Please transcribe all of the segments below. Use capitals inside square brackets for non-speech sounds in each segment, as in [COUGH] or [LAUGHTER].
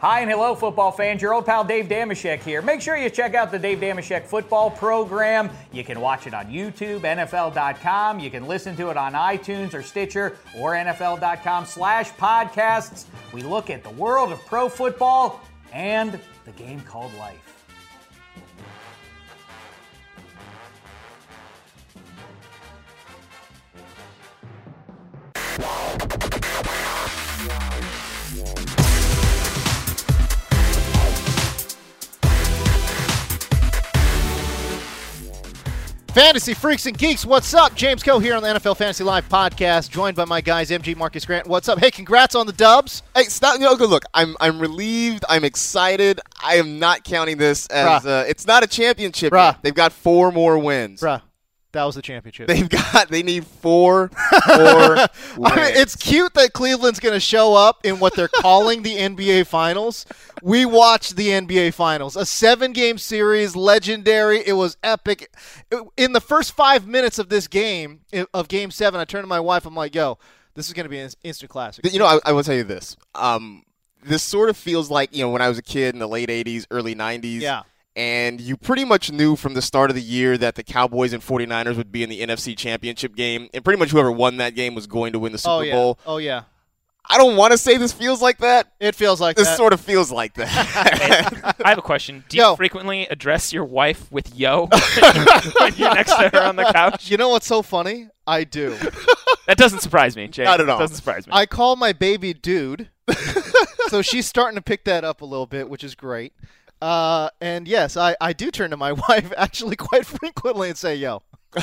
Hi and hello, football fans. Your old pal Dave Dameshek here. Make sure you check out the Dave Dameshek football program. You can watch it on YouTube, NFL.com. You can listen to it on iTunes or Stitcher or NFL.com slash podcasts. We look at the world of pro football and the game called life. Fantasy freaks and geeks, what's up? James Koh here on the NFL Fantasy Live podcast, joined by my guys MG Marcas Grant. What's up? Hey, congrats on the dubs. Hey, stop! Good look. I'm I'm relieved. I'm excited. I am not counting this as uh, it's not a championship. Bruh. They've got four more wins. Bruh, that was the championship. They've got. They need four [LAUGHS] more. I mean, it's cute that Cleveland's going to show up in what they're calling the NBA Finals. We watched the NBA Finals, a seven-game series, legendary. It was epic. In the first five minutes of this game, of Game Seven, I turned to my wife. I'm like, "Yo, this is going to be an instant classic." You know, I, I will tell you this. Um, this sort of feels like you know when I was a kid in the late '80s, early '90s. Yeah. And you pretty much knew from the start of the year that the Cowboys and 49ers would be in the NFC Championship game, and pretty much whoever won that game was going to win the oh, Super oh yeah. Bowl. Oh yeah. I don't want to say this feels like that. It feels like This that. sort of feels like that. [LAUGHS] I have a question. Do you Yo. frequently address your wife with "yo" [LAUGHS] when you're next to her on the couch? You know what's so funny? I do. [LAUGHS] That doesn't surprise me, Jay. Not at all. Doesn't surprise me. I call my baby dude. so she's starting to pick that up a little bit, which is great. Uh, and yes, I, I do turn to my [LAUGHS] wife actually quite frequently and say, yo. [LAUGHS]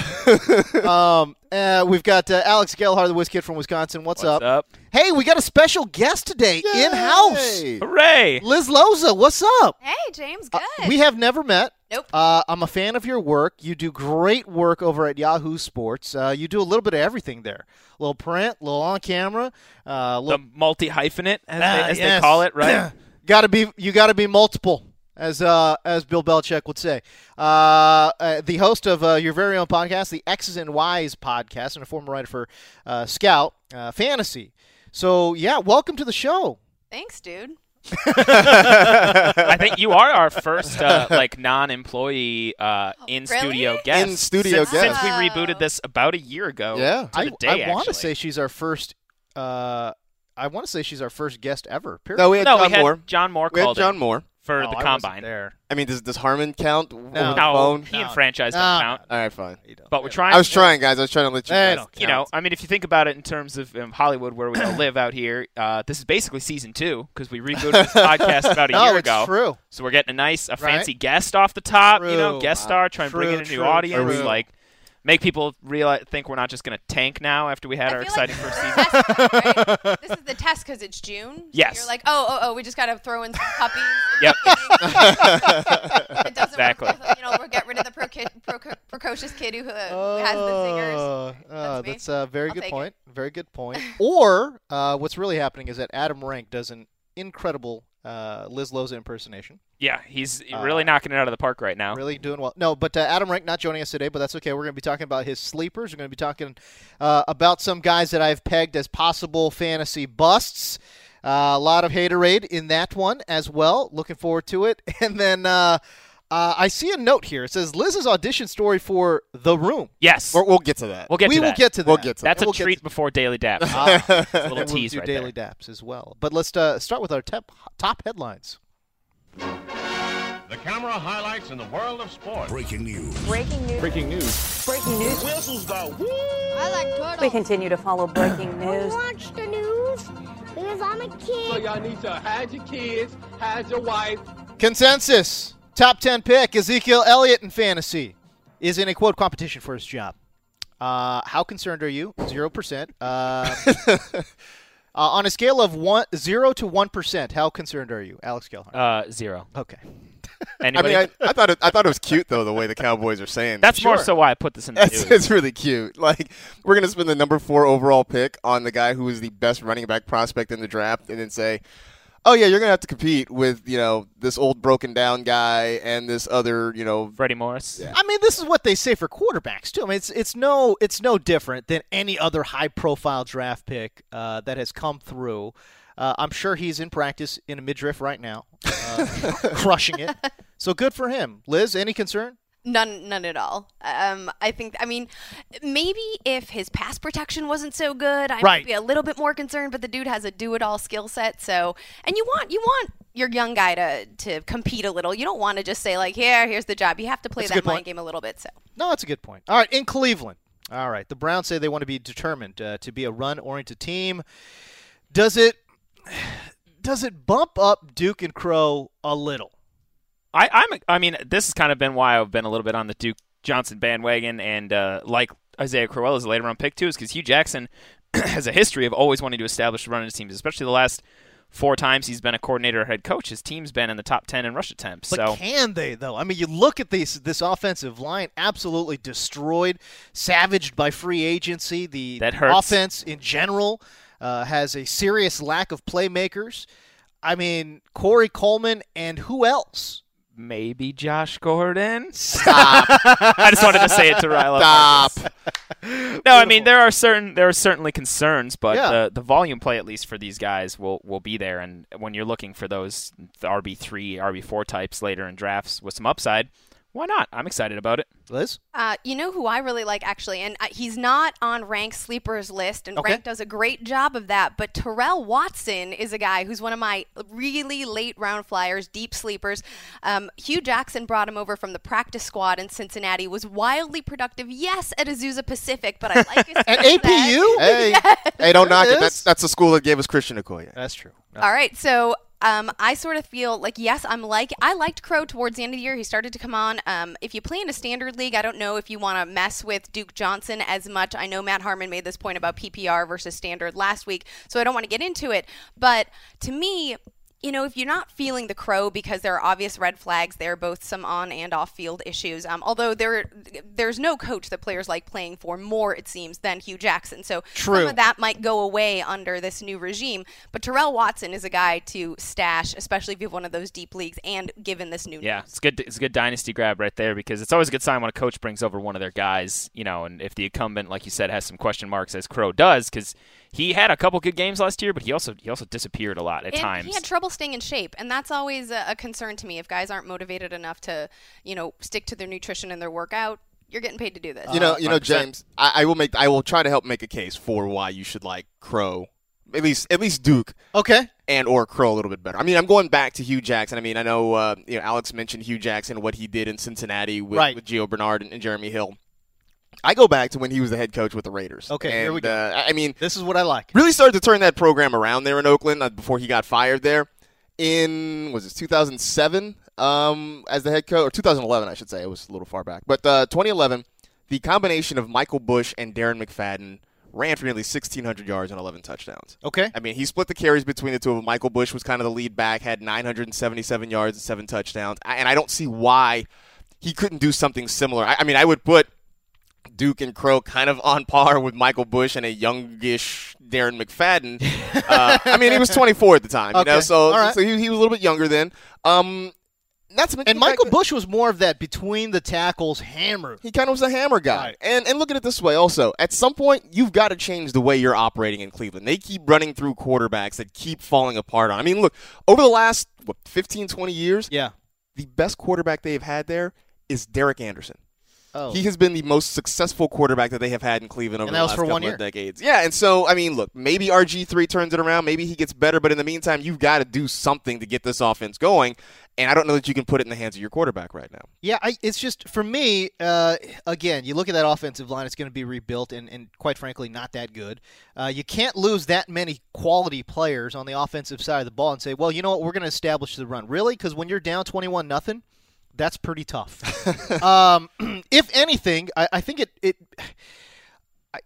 um, uh, we've got uh, Alex Gelhar, the whiz kid from Wisconsin. What's, What's up? Hey, we got a special guest today in house. Hooray! Liz Loza, what's up? Hey, James, good. We have never met. Nope. Uh, I'm a fan of your work. You do great work over at Yahoo Sports. Uh, you do a little bit of everything there. A little print, a little on camera, uh, a The little multi hyphenate, as, Ah, they, as yes. they call it, right? [COUGHS] got to be you got to be multiple as uh as Bill Belichick would say. Uh, uh, the host of uh, your very own podcast, the X's and Y's podcast, and a former writer for uh, Scout uh, Fantasy. So yeah, welcome to the show. Thanks, dude. [LAUGHS] I think you are our first uh, [LAUGHS] like non-employee uh, in studio Really? guest. In studio since, guest. Since we rebooted this about a year ago. Yeah. to I, day, I want to say she's our first. Uh, I want to say she's our first guest ever. Period. no, we had no, John we had Moore. John Moore We had John in Moore. For Oh, the I wasn't combine. there. I mean, does, does Harmon count over the No, phone? he No. and franchise don't count. All right, fine. But we're trying. I was trying, guys. I was trying to let you Hey, guys don't you know. I mean, if you think about it in terms of um, Hollywood, where we all live out here, uh, this is basically season two because we rebooted this [LAUGHS] podcast about a No, year it's ago. true. So we're getting a nice, a Right. fancy guest off the top. You know, True. guest star, try and bring in a new true, audience, true. like make people realize think we're not just going to tank now after we had I our feel like exciting first [LAUGHS] season. the test, right? [LAUGHS] This is the test because it's June. So Yes. You're like, oh, oh, oh, we just got to throw in some puppies. [LAUGHS] Yep. it doesn't Exactly. work. You know, we'll get rid of the proca- proca- precocious kid who, uh, who has the zingers. Uh, uh, That's that's a very I'll good take point. Very good point. or uh, what's really happening is that Adam Rank does an incredible uh, Liz Loza impersonation. Yeah, he's Uh, really knocking it out of the park right now. Really doing well. No, but uh, Adam Rank not joining us today, but that's okay. We're going to be talking about his sleepers. We're going to be talking uh, about some guys that I've pegged as possible fantasy busts. Uh, a lot of haterade in that one as well. Looking forward to it. [LAUGHS] And then uh, I see a note here. It says Liz's audition story for The Room. Yes. We're, we'll get to that. we'll get we to will that. get to that. We'll get to that. That's And a we'll treat before Daily Dap. Ah, [LAUGHS] a little and [LAUGHS] we'll tease do right daily there. daps as well. But let's uh, start with our top top headlines. The camera highlights in the world of sports. Breaking news. Breaking news. Breaking news. Breaking news. Whistles go woo! I like turtles. We continue to follow breaking news. watch the news because I'm a kid. y'all need to hide your kids, hide your wife. Consensus top ten pick Ezekiel Elliott in fantasy is in a quote competition for his job. Uh, how concerned are you? Zero percent. Uh, [LAUGHS] uh, on a scale of one zero to one percent, how concerned are you, Alex Gelhar? Uh, zero. okay. [LAUGHS] I mean, I, I thought it, I thought it was cute though the way the Cowboys are saying. That's more so why I put this in the It's, news. it's really cute. Like we're gonna spend the number four overall pick on the guy who is the best running back prospect in the draft, and then say, "Oh yeah, you're gonna have to compete with you know this old broken down guy and this other you know." Freddie Morris. I mean, this is what they say for quarterbacks too. I mean, it's it's no it's no different than any other high profile draft pick uh, that has come through. Uh, I'm sure he's in practice in a midriff right now, uh, [LAUGHS] crushing it. So good for him. Liz, any concern? None, none at all. Um, I think. I mean, maybe if his pass protection wasn't so good, I Right. might be a little bit more concerned. But the dude has a do-it-all skill set. So, and you want you want your young guy to to compete a little. You don't want to just say like, "Here, here's the job." You have to play That's that mind point. game a little bit. So, No, that's a good point. All right, in Cleveland. All right, the Browns say they want to be determined uh, to be a run-oriented team. Does it [SIGHS] does it bump up Duke and Crow a little? I, I'm. I mean, this has kind of been why I've been a little bit on the Duke Johnson bandwagon, and uh, like Isaiah Crowell is a later round pick too, is because Hue Jackson [CLEARS THROAT] has a history of always wanting to establish run in his teams, especially the last four times he's been a coordinator or head coach. His team's been in the top ten in rush attempts. But so can they though? I mean, you look at this this offensive line, absolutely destroyed, savaged by free agency. The That hurts. offense in general uh, has a serious lack of playmakers. I mean, Corey Coleman and who else? Maybe Josh Gordon. Stop. [LAUGHS] I just wanted to say it to rile. Stop. No, I mean there are certain there are certainly concerns, but Yeah. the the volume play at least for these guys will will be there. And when you're looking for those RB three, RB four types later in drafts with some upside, why not? I'm excited about it. Liz? uh, you know who I really like actually, and uh, he's not on Rank Sleepers list, and Okay. Rank does a great job of that. But Terrell Watson is a guy who's one of my really late round flyers, deep sleepers. Um, Hue Jackson brought him over from the practice squad in Cincinnati. Was wildly productive, yes, at Azusa Pacific, but I like his [LAUGHS] At. APU? [LAUGHS] Hey, hey, don't knock It it. is. That's that's the school that gave us Christian Okoye. That's true. All right, so um, I sort of feel like yes, I'm like I liked Crow towards the end of the year. He started to come on. Um, if you play in a standard league, I don't know if you want to mess with Duke Johnson as much. I know Matt Harmon made this point about PPR versus standard last week, so I don't want to get into it. But to me. You know, if you're not feeling the crow because there are obvious red flags, there are both some on and off field issues. Um, although there, there's no coach that players like playing for more, it seems, than Hue Jackson. So True. some of that might go away under this new regime. But Terrell Watson is a guy to stash, especially if you have one of those deep leagues and given this new Yeah, news. it's good. It's a good dynasty grab right there because it's always a good sign when a coach brings over one of their guys. You know, and if the incumbent, like you said, has some question marks, as Crow does, because he had a couple good games last year, but he also he also disappeared a lot at and times. he had trouble staying in shape, and that's always a, a concern to me. If guys aren't motivated enough to, you know, stick to their nutrition and their workout, you're getting paid to do this. You know, you know, 100%. James. I, I will make. I will try to help make a case for why you should like Crow, at least at least Duke Okay. and or Crow a little bit better. I mean, I'm going back to Hue Jackson. I mean, I know uh, you know Alex mentioned Hue Jackson, and what he did in Cincinnati with, Right. with Gio Bernard and, and Jeremy Hill. I go back to when he was the head coach with the Raiders. Okay, and, here we go. Uh, I mean, This is what I like. really started to turn that program around there in Oakland uh, before he got fired there in was it 2007 um, as the head coach or 2011 I should say it was a little far back but uh, 2011 the combination of Michael Bush and Darren McFadden ran for nearly 1600 yards and 11 touchdowns Okay. I mean he split the carries between the two of them Michael Bush was kind of the lead back had 977 yards and seven touchdowns and I don't see why he couldn't do something similar I, I mean I would put Duke and Crow kind of on par with Michael Bush and a youngish Darren McFadden. [LAUGHS] Uh, I mean, he was 24 at the time, you know, so right. so he, he was a little bit younger then. Um, that's and Michael Bush was more of that between the tackles hammer. He kind of was a hammer guy. Right. And and look at it this way also. At some point, you've got to change the way you're operating in Cleveland. They keep running through quarterbacks that keep falling apart on. I mean, look, over the last what 15 20 years, Yeah. the best quarterback they've had there is Derek Anderson. Oh. He has been the most successful quarterback that they have had in Cleveland over the last for couple one year. of decades. Yeah, and so I mean, look, maybe RG three turns it around, maybe he gets better, but in the meantime, you've got to do something to get this offense going. And I don't know that you can put it in the hands of your quarterback right now. Yeah, I, it's just for me. Uh, again, you look at that offensive line; it's going to be rebuilt, and, and quite frankly, not that good. Uh, you can't lose that many quality players on the offensive side of the ball and say, "Well, you know what? We're going to establish the run." Really? Because when you're down twenty-one nothing, that's pretty tough. um, [CLEARS THROAT] if anything, I, I think it it.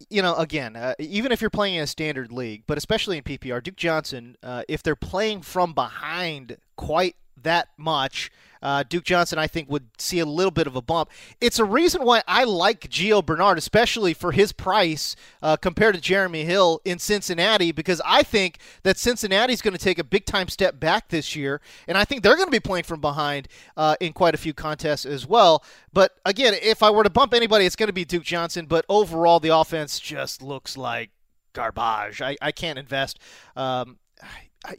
You know, again, uh, even if you're playing in a standard league, but especially in PPR, Duke Johnson, uh, if they're playing from behind quite that much, uh, Duke Johnson, I think, would see a little bit of a bump. It's a reason why I like Gio Bernard, especially for his price uh, compared to Jeremy Hill in Cincinnati, because I think that Cincinnati's going to take a big time step back this year, and I think they're going to be playing from behind uh, in quite a few contests as well. But again, if I were to bump anybody, it's going to be Duke Johnson. But overall, the offense just looks like garbage. I, I can't invest. Um,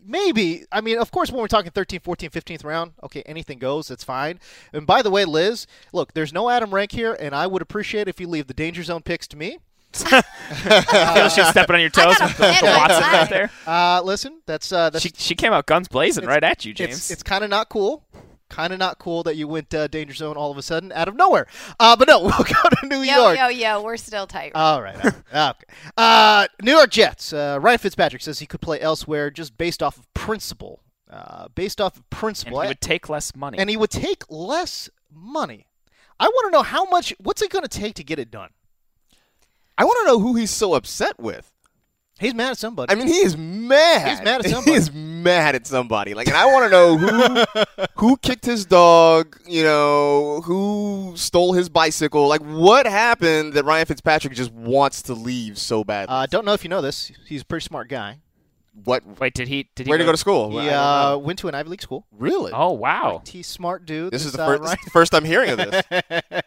maybe i mean of course when we're talking 13 14 15th round okay anything goes that's fine and by the way liz look there's no adam rank here and i would appreciate if you leave the danger zone picks to me [LAUGHS] I feel she's stepping on your [LAUGHS] toes with the, the Watson right there. uh, listen that's uh, that's She, she came out guns blazing right at you, James. It's, it's kind of not cool. Kind of not cool that you went uh, danger zone all of a sudden out of nowhere. Uh, but no, [LAUGHS] we'll go to New Yo, York. yo, yo, we're still tight. All right. all right. okay. Uh, New York Jets. Uh, Ryan Fitzpatrick says he could play elsewhere just based off of principle. Uh, based off of and principle. he would take less money. and he would take less money. I want to know how much. What's it going to take to get it done? I want to know who he's so upset with. He's mad at somebody. I mean, he is mad. He's mad at [LAUGHS] He somebody. is mad at somebody. Like, and I want to know who [LAUGHS] who kicked his dog. You know, who stole his bicycle. Like, what happened that Ryan Fitzpatrick just wants to leave so badly? uh, don't know if you know this. He's a pretty smart guy. What? Wait, did he? Did he Where did he go to school? He uh, went to an Ivy League school. really? Oh wow! He's smart dude. this is the uh, first, Ryan- this is the first I'm hearing of this. [LAUGHS] uh,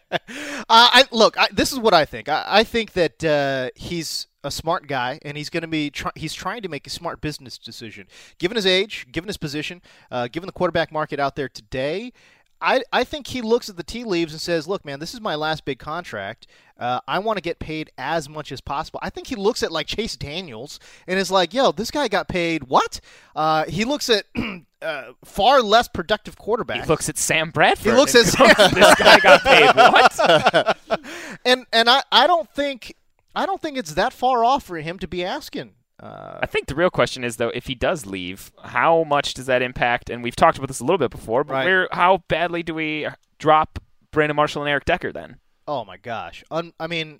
I look. I, this is what I think. I, I think that uh, he's a smart guy, and he's going to be. Try, he's trying to make a smart business decision, given his age, given his position, uh, given the quarterback market out there today. I, I think he looks at the tea leaves and says, "Look, man, this is my last big contract. Uh, I want to get paid as much as possible." I think he looks at like Chase Daniels and is like, "Yo, this guy got paid what?" Uh, he looks at [CLEARS THROAT] uh, far less productive quarterback. He looks at Sam Bradford. He looks at Sam- [LAUGHS] this guy got paid what? [LAUGHS] and and I, I don't think I don't think it's that far off for him to be asking. Uh, I think the real question is though, if he does leave, how much does that impact? And we've talked about this a little bit before, but Right. where, how badly do we drop Brandon Marshall and Eric Decker then? oh my gosh! Un, I mean,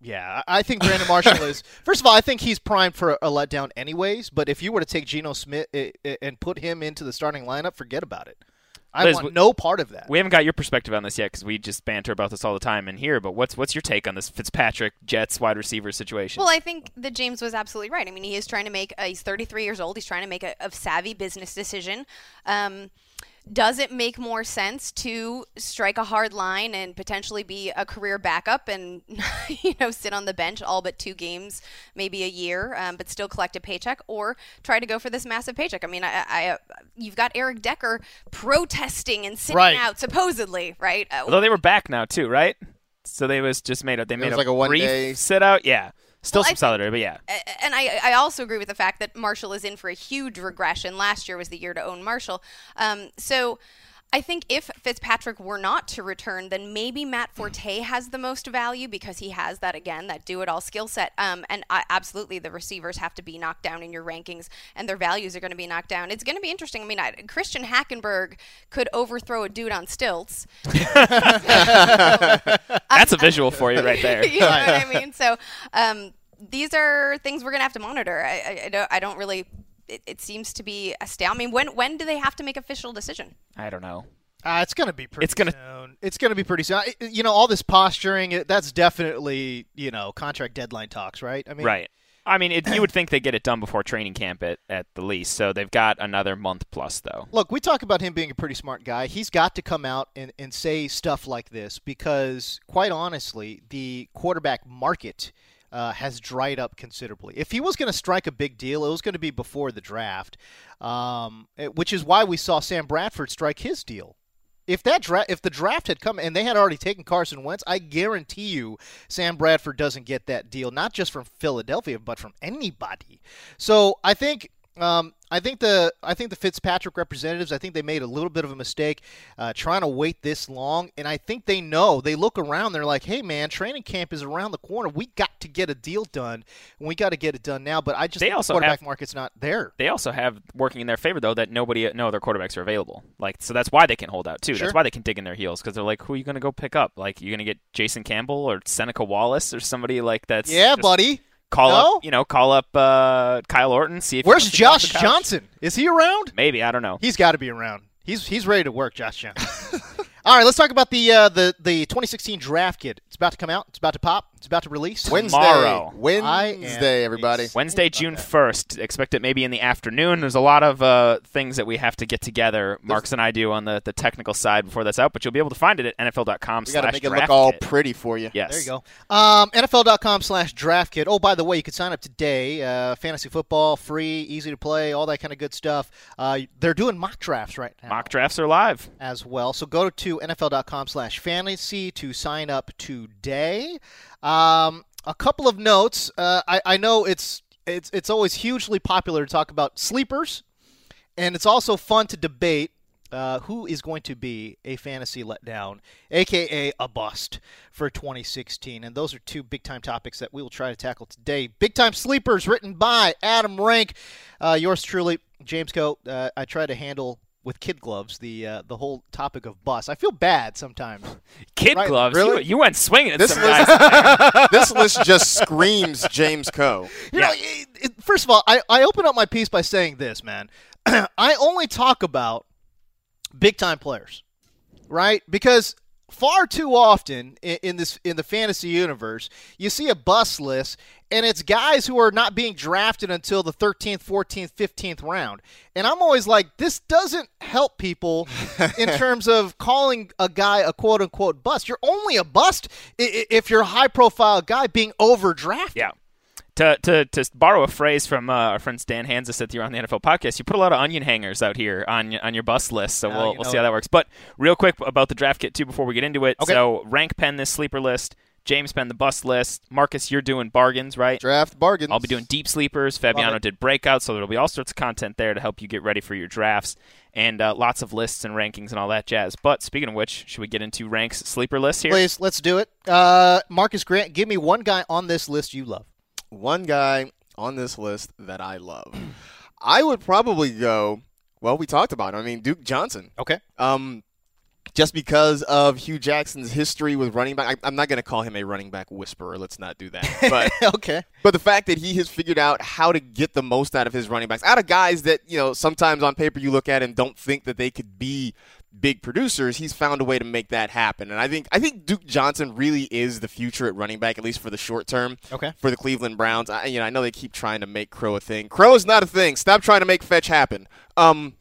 yeah, I think Brandon Marshall is. [LAUGHS] First of all, I think he's primed for a, letdown, anyways. But if you were to take Geno Smith i i and put him into the starting lineup, forget about it. I Liz, want no part of that. We haven't got your perspective on this yet because we just banter about this all the time in here. But what's what's your take on this Fitzpatrick Jets wide receiver situation? Well, I think that James was absolutely right. I mean, he is trying to make. Uh, he's 33 years old. He's trying to make a, a savvy business decision. Um, does it make more sense to strike a hard line and potentially be a career backup and [LAUGHS] you know sit on the bench all but two games, maybe a year, um, but still collect a paycheck, or try to go for this massive paycheck? I mean, I, I you've got Eric Decker protesting and sitting Right. out supposedly, right? Uh, Although they were back now too, right? So they was just made a they made was a like a one brief day- sit out. Yeah, still Well, some solidarity, but yeah. And I, I also agree with the fact that Marshall is in for a huge regression. Last year was the year to own Marshall. Um, so I think if Fitzpatrick were not to return, then maybe Matt Forte has the most value because he has that again, that do-it-all skill set. Um, and I, absolutely, the receivers have to be knocked down in your rankings, and their values are going to be knocked down. It's going to be interesting. I mean, I, Christian Hackenberg could overthrow a dude on stilts. [LAUGHS] [LAUGHS] That's a visual for you right there. [LAUGHS] you know what I mean? So um, these are things we're gonna have to monitor. I, I, I don't. I don't really. It, it seems to be a stale. I mean, when when do they have to make official decision? I don't know. Uh, it's gonna be pretty. It's gonna- soon. It's gonna be pretty soon. You know, all this posturing. it- That's definitely you know contract deadline talks, right? I mean, Right. I mean, it, you would think they get it done before training camp at, at the least. So they've got another month plus, though. Look, we talk about him being a pretty smart guy. He's got to come out and, and say stuff like this because, quite honestly, the quarterback market uh, has dried up considerably. If he was going to strike a big deal, it was going to be before the draft, um, it- which is why we saw Sam Bradford strike his deal. If that dra- if the draft had come and they had already taken Carson Wentz, I guarantee you Sam Bradford doesn't get that deal, not just from Philadelphia, but from anybody. So I think um, I think the I think the Fitzpatrick representatives I think they made a little bit of a mistake uh, trying to wait this long, and I think they know they look around they're like, hey man, training camp is around the corner. We got to get a deal done, and we got to get it done now. But I just They think also the quarterback have- market's not there. They also have working in their favor though that nobody, no other quarterbacks are available. Like, so that's why they can hold out too. Sure. That's why they can dig in their heels because they're like, who are you going to go pick up? Like, you're going to get Jason Campbell or Seneca Wallace or somebody like that's Yeah, just buddy. Call No? up, you know, call up uh, Kyle Orton. See if Where's wants to get off Josh. Johnson? Is he around? Maybe I don't know. He's got to be around. He's he's ready to work, Josh Johnson. [LAUGHS] All right, let's talk about the uh, the the 2016 draft kit. It's about to come out. It's about to pop. It's about to release Wednesday. Tomorrow. Wednesday, everybody. Wednesday, June first. Expect it maybe in the afternoon. There's a lot of uh, things that we have to get together. Marks and I do on the, the technical side before that's out, but you'll be able to find it at NFL.com. We got to make it look all pretty for you. Yes. There you go. Um, NFL.com slash draft kit. Oh, by the way, you can sign up today. Uh, fantasy football, free, easy to play, all that kind of good stuff. Uh, they're doing mock drafts right now. Mock drafts are live. as well. So go to NFL.com slash fantasy to sign up today. Um, a couple of notes. Uh, I, I know it's it's it's always hugely popular to talk about sleepers, and it's also fun to debate uh, who is going to be a fantasy letdown, aka a bust for 2016. And those are two big time topics that we will try to tackle today. Big time sleepers, written by Adam Rank, uh, yours truly, James Koh. Uh, I try to handle. With kid gloves, the uh, the whole topic of bus. I feel bad sometimes. Kid Right, gloves. really? You, you went swinging at This some list, guys. [LAUGHS] this list just screams James Koh. You know, it, it- first of all, I, I open up my piece by saying this, man. [CLEARS THROAT] I only talk about big time players, right? Because far too often in, in this in the fantasy universe, you see a bus list, and it's guys who are not being drafted until the 13th, 14th, 15th round. And I'm always like, this doesn't help people [LAUGHS] in terms of calling a guy a quote unquote bust. You're only a bust if you're a high profile guy being overdrafted. Yeah. To, to, to borrow a phrase from uh, our friend Stan Hanzus at the Around the NFL podcast, you put a lot of onion hangers out here on on your bus list, so Oh, we'll, we'll see how that works. But real quick about the draft kit too, before we get into it. Okay. So rank pen this sleeper list. James pen the bus list. Marcas, you're doing bargains, right? Draft bargains. I'll be doing deep sleepers. Fabiano did breakouts, so there'll be all sorts of content there to help you get ready for your drafts and uh, lots of lists and rankings and all that jazz. But speaking of which, should we get into ranks sleeper lists here? Please, let's do it. Uh, Marcas Grant, give me one guy on this list you love. One guy on this list that I love. [CLEARS THROAT] I would probably go. Well, we talked about. It. I mean, Duke Johnson. Okay. Um, just because of Hue Jackson's history with running back, I, I'm not going to call him a running back whisperer. Let's not do that. [LAUGHS] But okay. but the fact that he has figured out how to get the most out of his running backs, out of guys that you know sometimes on paper you look at and don't think that they could be big producers, he's found a way to make that happen. And I think I think Duke Johnson really is the future at running back, at least for the short term. Okay. For the Cleveland Browns, I, you know I know they keep trying to make Crow a thing. Crow is not a thing. Stop trying to make fetch happen. Um,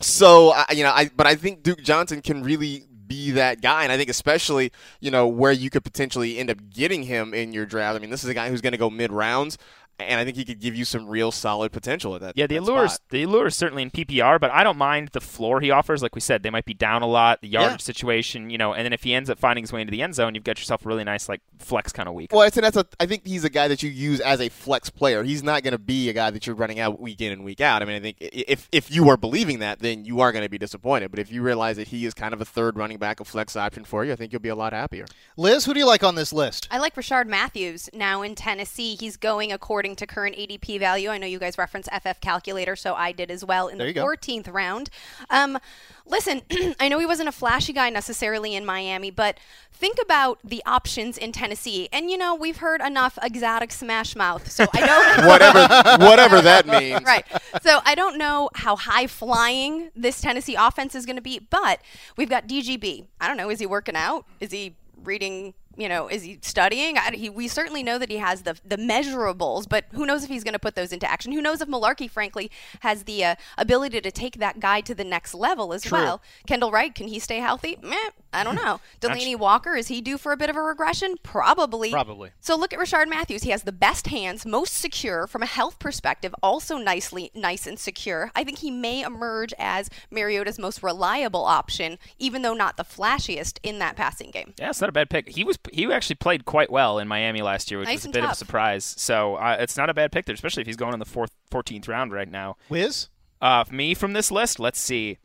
so I, you know, I but I think Duke Johnson can really be that guy, and I think especially you know where you could potentially end up getting him in your draft. I mean, this is a guy who's going to go mid rounds, and I think he could give you some real solid potential at that. Yeah, the that allure is the allure is certainly in PPR, but I don't mind the floor he offers. Like we said, they might be down a lot, the yardage Yeah. situation, you know, and then if he ends up finding his way into the end zone, you've got yourself a really nice like flex kind of week. Well, I think that's a. I think he's a guy that you use as a flex player. He's not going to be a guy that you're running out week in and week out. I mean, I think if if you are believing that, then you are going to be disappointed. But if you realize that he is kind of a third running back, a flex option for you, I think you'll be a lot happier. Liz, who do you like on this list? I like Rishard Matthews now in Tennessee. He's going according to current ADP value. I know you guys reference FF Calculator, so I did as well in There the you go. 14th round. Um, listen, [CLEARS THROAT] I know he wasn't a flashy guy necessarily in Miami, but think about the options in Tennessee. And you know, we've heard enough exotic smash mouth, so I [LAUGHS] know whatever whatever that [LAUGHS] means. right. So I don't know how high flying this Tennessee offense is going to be, but we've got DGB. I don't know. Is he working out? Is he reading you know, is he studying? I, he, we certainly know that he has the the measurables, but who knows if he's going to put those into action? Who knows if Mularkey, frankly, has the uh, ability to take that guy to the next level as True. well? Kendall Wright, can he stay healthy? Meh, I don't know. [CLEARS THROAT] Delanie Walker, is he due for a bit of a regression? Probably. Probably. So look at Rishard Matthews. He has the best hands, most secure from a health perspective, also nicely nice and secure. I think he may emerge as Mariota's most reliable option, even though not the flashiest in that passing game. Yeah, it's not a bad pick. He was he actually played quite well in Miami last year, which Nice was a and bit of a surprise. So uh, it's not a bad pick there, especially if he's going in the fourth, 14th round right now. Wiz? Uh, me from this list, let's see.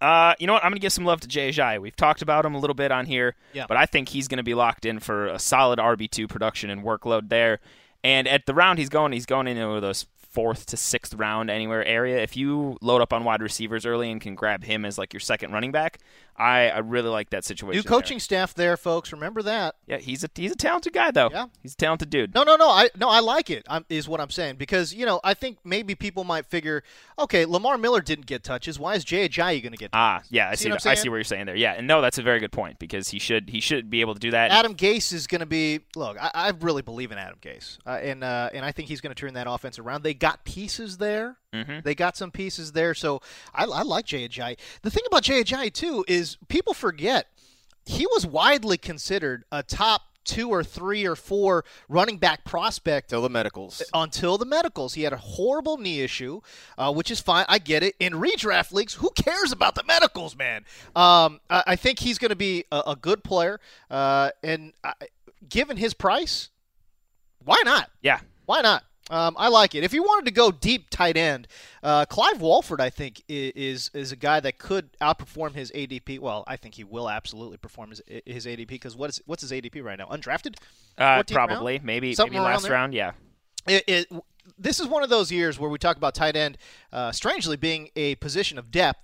Uh, you know what? I'm going to give some love to Jay Ajayi. We've talked about him a little bit on here, Yeah. but I think he's going to be locked in for a solid RB2 production and workload there. And at the round he's going, he's going into those fourth to sixth round anywhere area. If you load up on wide receivers early and can grab him as like your second running back, I, I really like that situation. New there. coaching staff there, folks. Remember that. Yeah, he's a he's a talented guy though. Yeah. he's a talented dude. No, no, no. I no, I like it. I'm, is what I'm saying because you know I think maybe people might figure, okay, Lamar Miller didn't get touches. Why is Jay Ajayi going to get? Ah, yeah, I See see. what I see what you're saying there. Yeah, and no, that's a very good point because he should he should be able to do that. Adam Gase is going to be. Look, I, I really believe in Adam Gase, uh, and uh, and I think he's going to turn that offense around. They got pieces there. Mhm. They got some pieces there, so I, I like Jay Ajayi. The thing about Jay Ajayi too is people forget he was widely considered a top two or three or four running back prospect Till the medicals. until the medicals. He had a horrible knee issue, uh, which is fine. I get it. In redraft leagues, who cares about the medicals, man? Um, I, I think he's going to be a, a good player, uh, and I, given his price, why not? Yeah, Why not? Um, I like it. If you wanted to go deep tight end, uh, Clive Walford, I think, is is a guy that could outperform his ADP. Well, I think he will absolutely perform his his ADP because what is what's his ADP right now? Undrafted? uh, 14th round? probably maybe Something maybe last there? round. Yeah, it, it, this is one of those years where we talk about tight end, uh, strangely being a position of depth.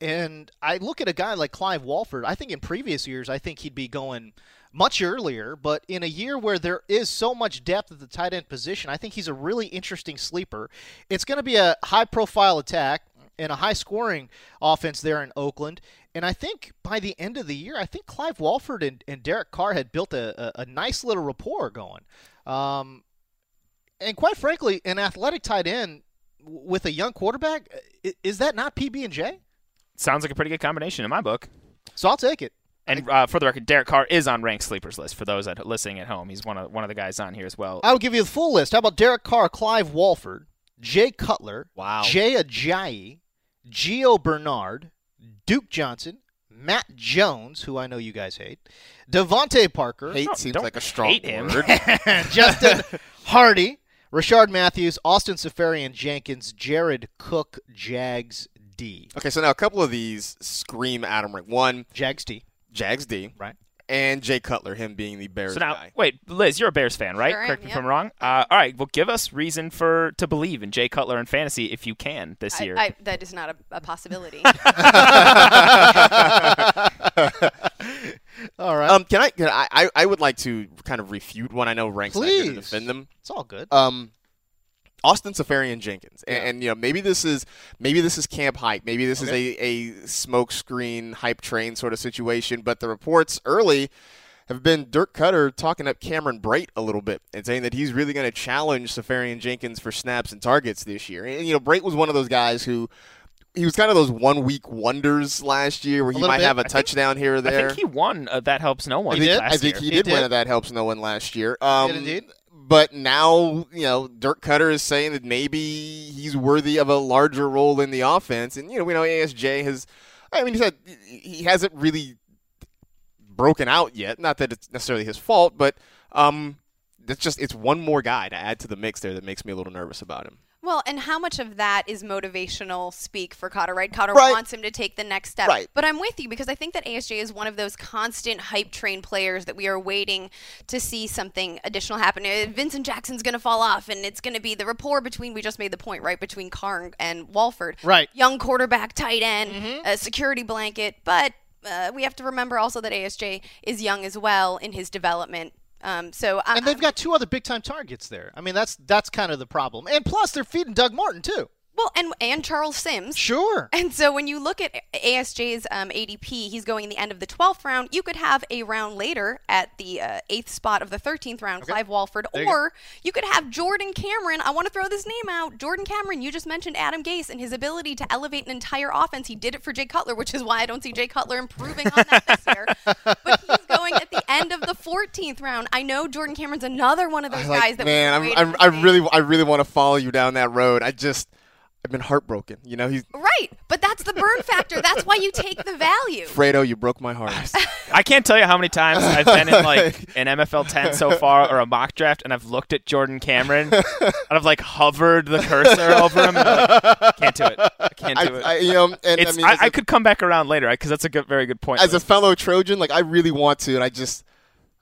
And I look at a guy like Clive Walford. I think in previous years, I think he'd be going much earlier. But in a year where there is so much depth at the tight end position, I think he's a really interesting sleeper. It's going to be a high profile attack and a high scoring offense there in Oakland. And I think by the end of the year, I think Clive Walford and, and Derek Carr had built a, a, a nice little rapport going. Um, and quite frankly, an athletic tight end with a young quarterback is that not PB and J? sounds like a pretty good combination in my book. So I'll take it. And uh, for the record, Derek Carr is on ranked sleepers list for those that listening at home. He's one of one of the guys on here as well. I will give you the full list. How about Derek Carr, Clive Walford, Jay Cutler, Wow. Jay Ajayi, Gio Bernard, Duke Johnson, Matt Jones, who I know you guys hate, DeVante Parker, Hate No, seems like a strong hate him. word. [LAUGHS] Justin [LAUGHS] Hardy, Rishard Matthews, Austin Seferian Jenkins, Jared Cook, Jags D. okay, so now a couple of these scream Adam Rank. One, Jags D. Jags D, Right. and Jay Cutler, him being the Bears So now, guy. wait, Liz, you're a Bears fan, right? Sure am, Correct me if yeah. I'm wrong. Uh, all right, well, give us reason for to believe in Jay Cutler and fantasy if you can this I, year. I, that is not a, a possibility. [LAUGHS] All right. Um, can I, can I? I I would like to kind of refute one. I know Rank's not going to Please. defend them. it's all good. Um, Austin Seferian Jenkins, and, and you know maybe this is maybe this is camp hype, maybe this is a a smoke screen hype train sort of situation. But the reports early have been Dirk Koetter talking up Cameron Brate a little bit and saying that he's really going to challenge Seferian Jenkins for snaps and targets this year. And you know Brate was one of those guys who. He was kind of those one week wonders last year where he might bit. have a I think- here or there. I think he won. Uh, that helps no one. He did? I think year. he He did, win did. at that helps no one last year. Um, did indeed. But now, you know, Dirk Koetter is saying that maybe he's worthy of a larger role in the offense. And, you know, we know ASJ has, I mean, he said he hasn't really broken out yet. Not that it's necessarily his fault, but um, it's just, it's one more guy to add to the mix there that makes me a little nervous about him. Well, and how much of that is motivational speak for Koetter, right? Koetter Right. wants him to take the next step. Right. But I'm with you because I think that ASJ is one of those constant hype train players that we are waiting to see something additional happen. Uh, Vincent Jackson's going to fall off, and it's going to be the rapport between, we just made the point, right, between Carr and Walford. Right. Young quarterback, tight end, a security blanket. But uh, we have to remember also that ASJ is young as well in his development. Um, so I, and they've got two other big time targets there. I mean, that's that's kind of the problem. And plus, they're feeding Doug Martin too. Well, and and Charles Sims. Sure. And so when you look at ASJ's um, ADP, he's going in the end of the 12th round. You could have a round later at the uh, eighth spot of the 13th round, Clive Walford, There you or you could have Jordan Cameron. I want to throw this name out. Jordan Cameron, you just mentioned Adam Gase and his ability to elevate an entire offense. He did it for Jay Cutler, which is why I don't see Jay Cutler improving on that this year. [LAUGHS] But he's going at the end of the 14th round. I know Jordan Cameron's another one of those Like, guys that man, we I'm, I'm, I really, I really want to follow you down that road. I just, I've been heartbroken. You know, he's Right, but that's the burn factor. That's why you take the value. Fredo. You broke my heart. [LAUGHS] I can't tell you how many times I've been in like [LAUGHS] an MFL 10 so far or a mock draft, and I've looked at Jordan Cameron, and I've like hovered the cursor over him. And I'm like, can't do it. I can't do I- it. I- you know, and I mean, I, as I a- could come back around later because that's a good, very good point. As a fellow Trojan, like I really want to, and I just,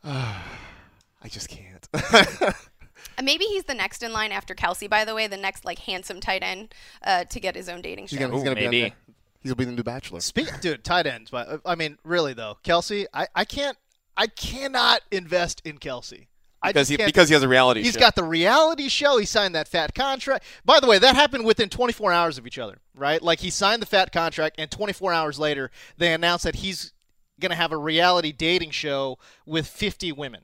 I just can't. Uh, Maybe he's the next in line after Kelce. By the way, the next like handsome tight end uh, to get his own dating show. He's gonna, he's gonna be on maybe. there. He'll be the new Bachelor. Speak, dude, tight ends. But uh, I mean, really though, Kelce, I, I can't, I cannot invest in Kelce. I Because he, because he has a reality He's show. got the reality show. He signed that fat contract. By the way, that happened within 24 hours of each other, right? Like he signed the fat contract, and 24 hours later, they announced that he's going to have a reality dating show with 50 women.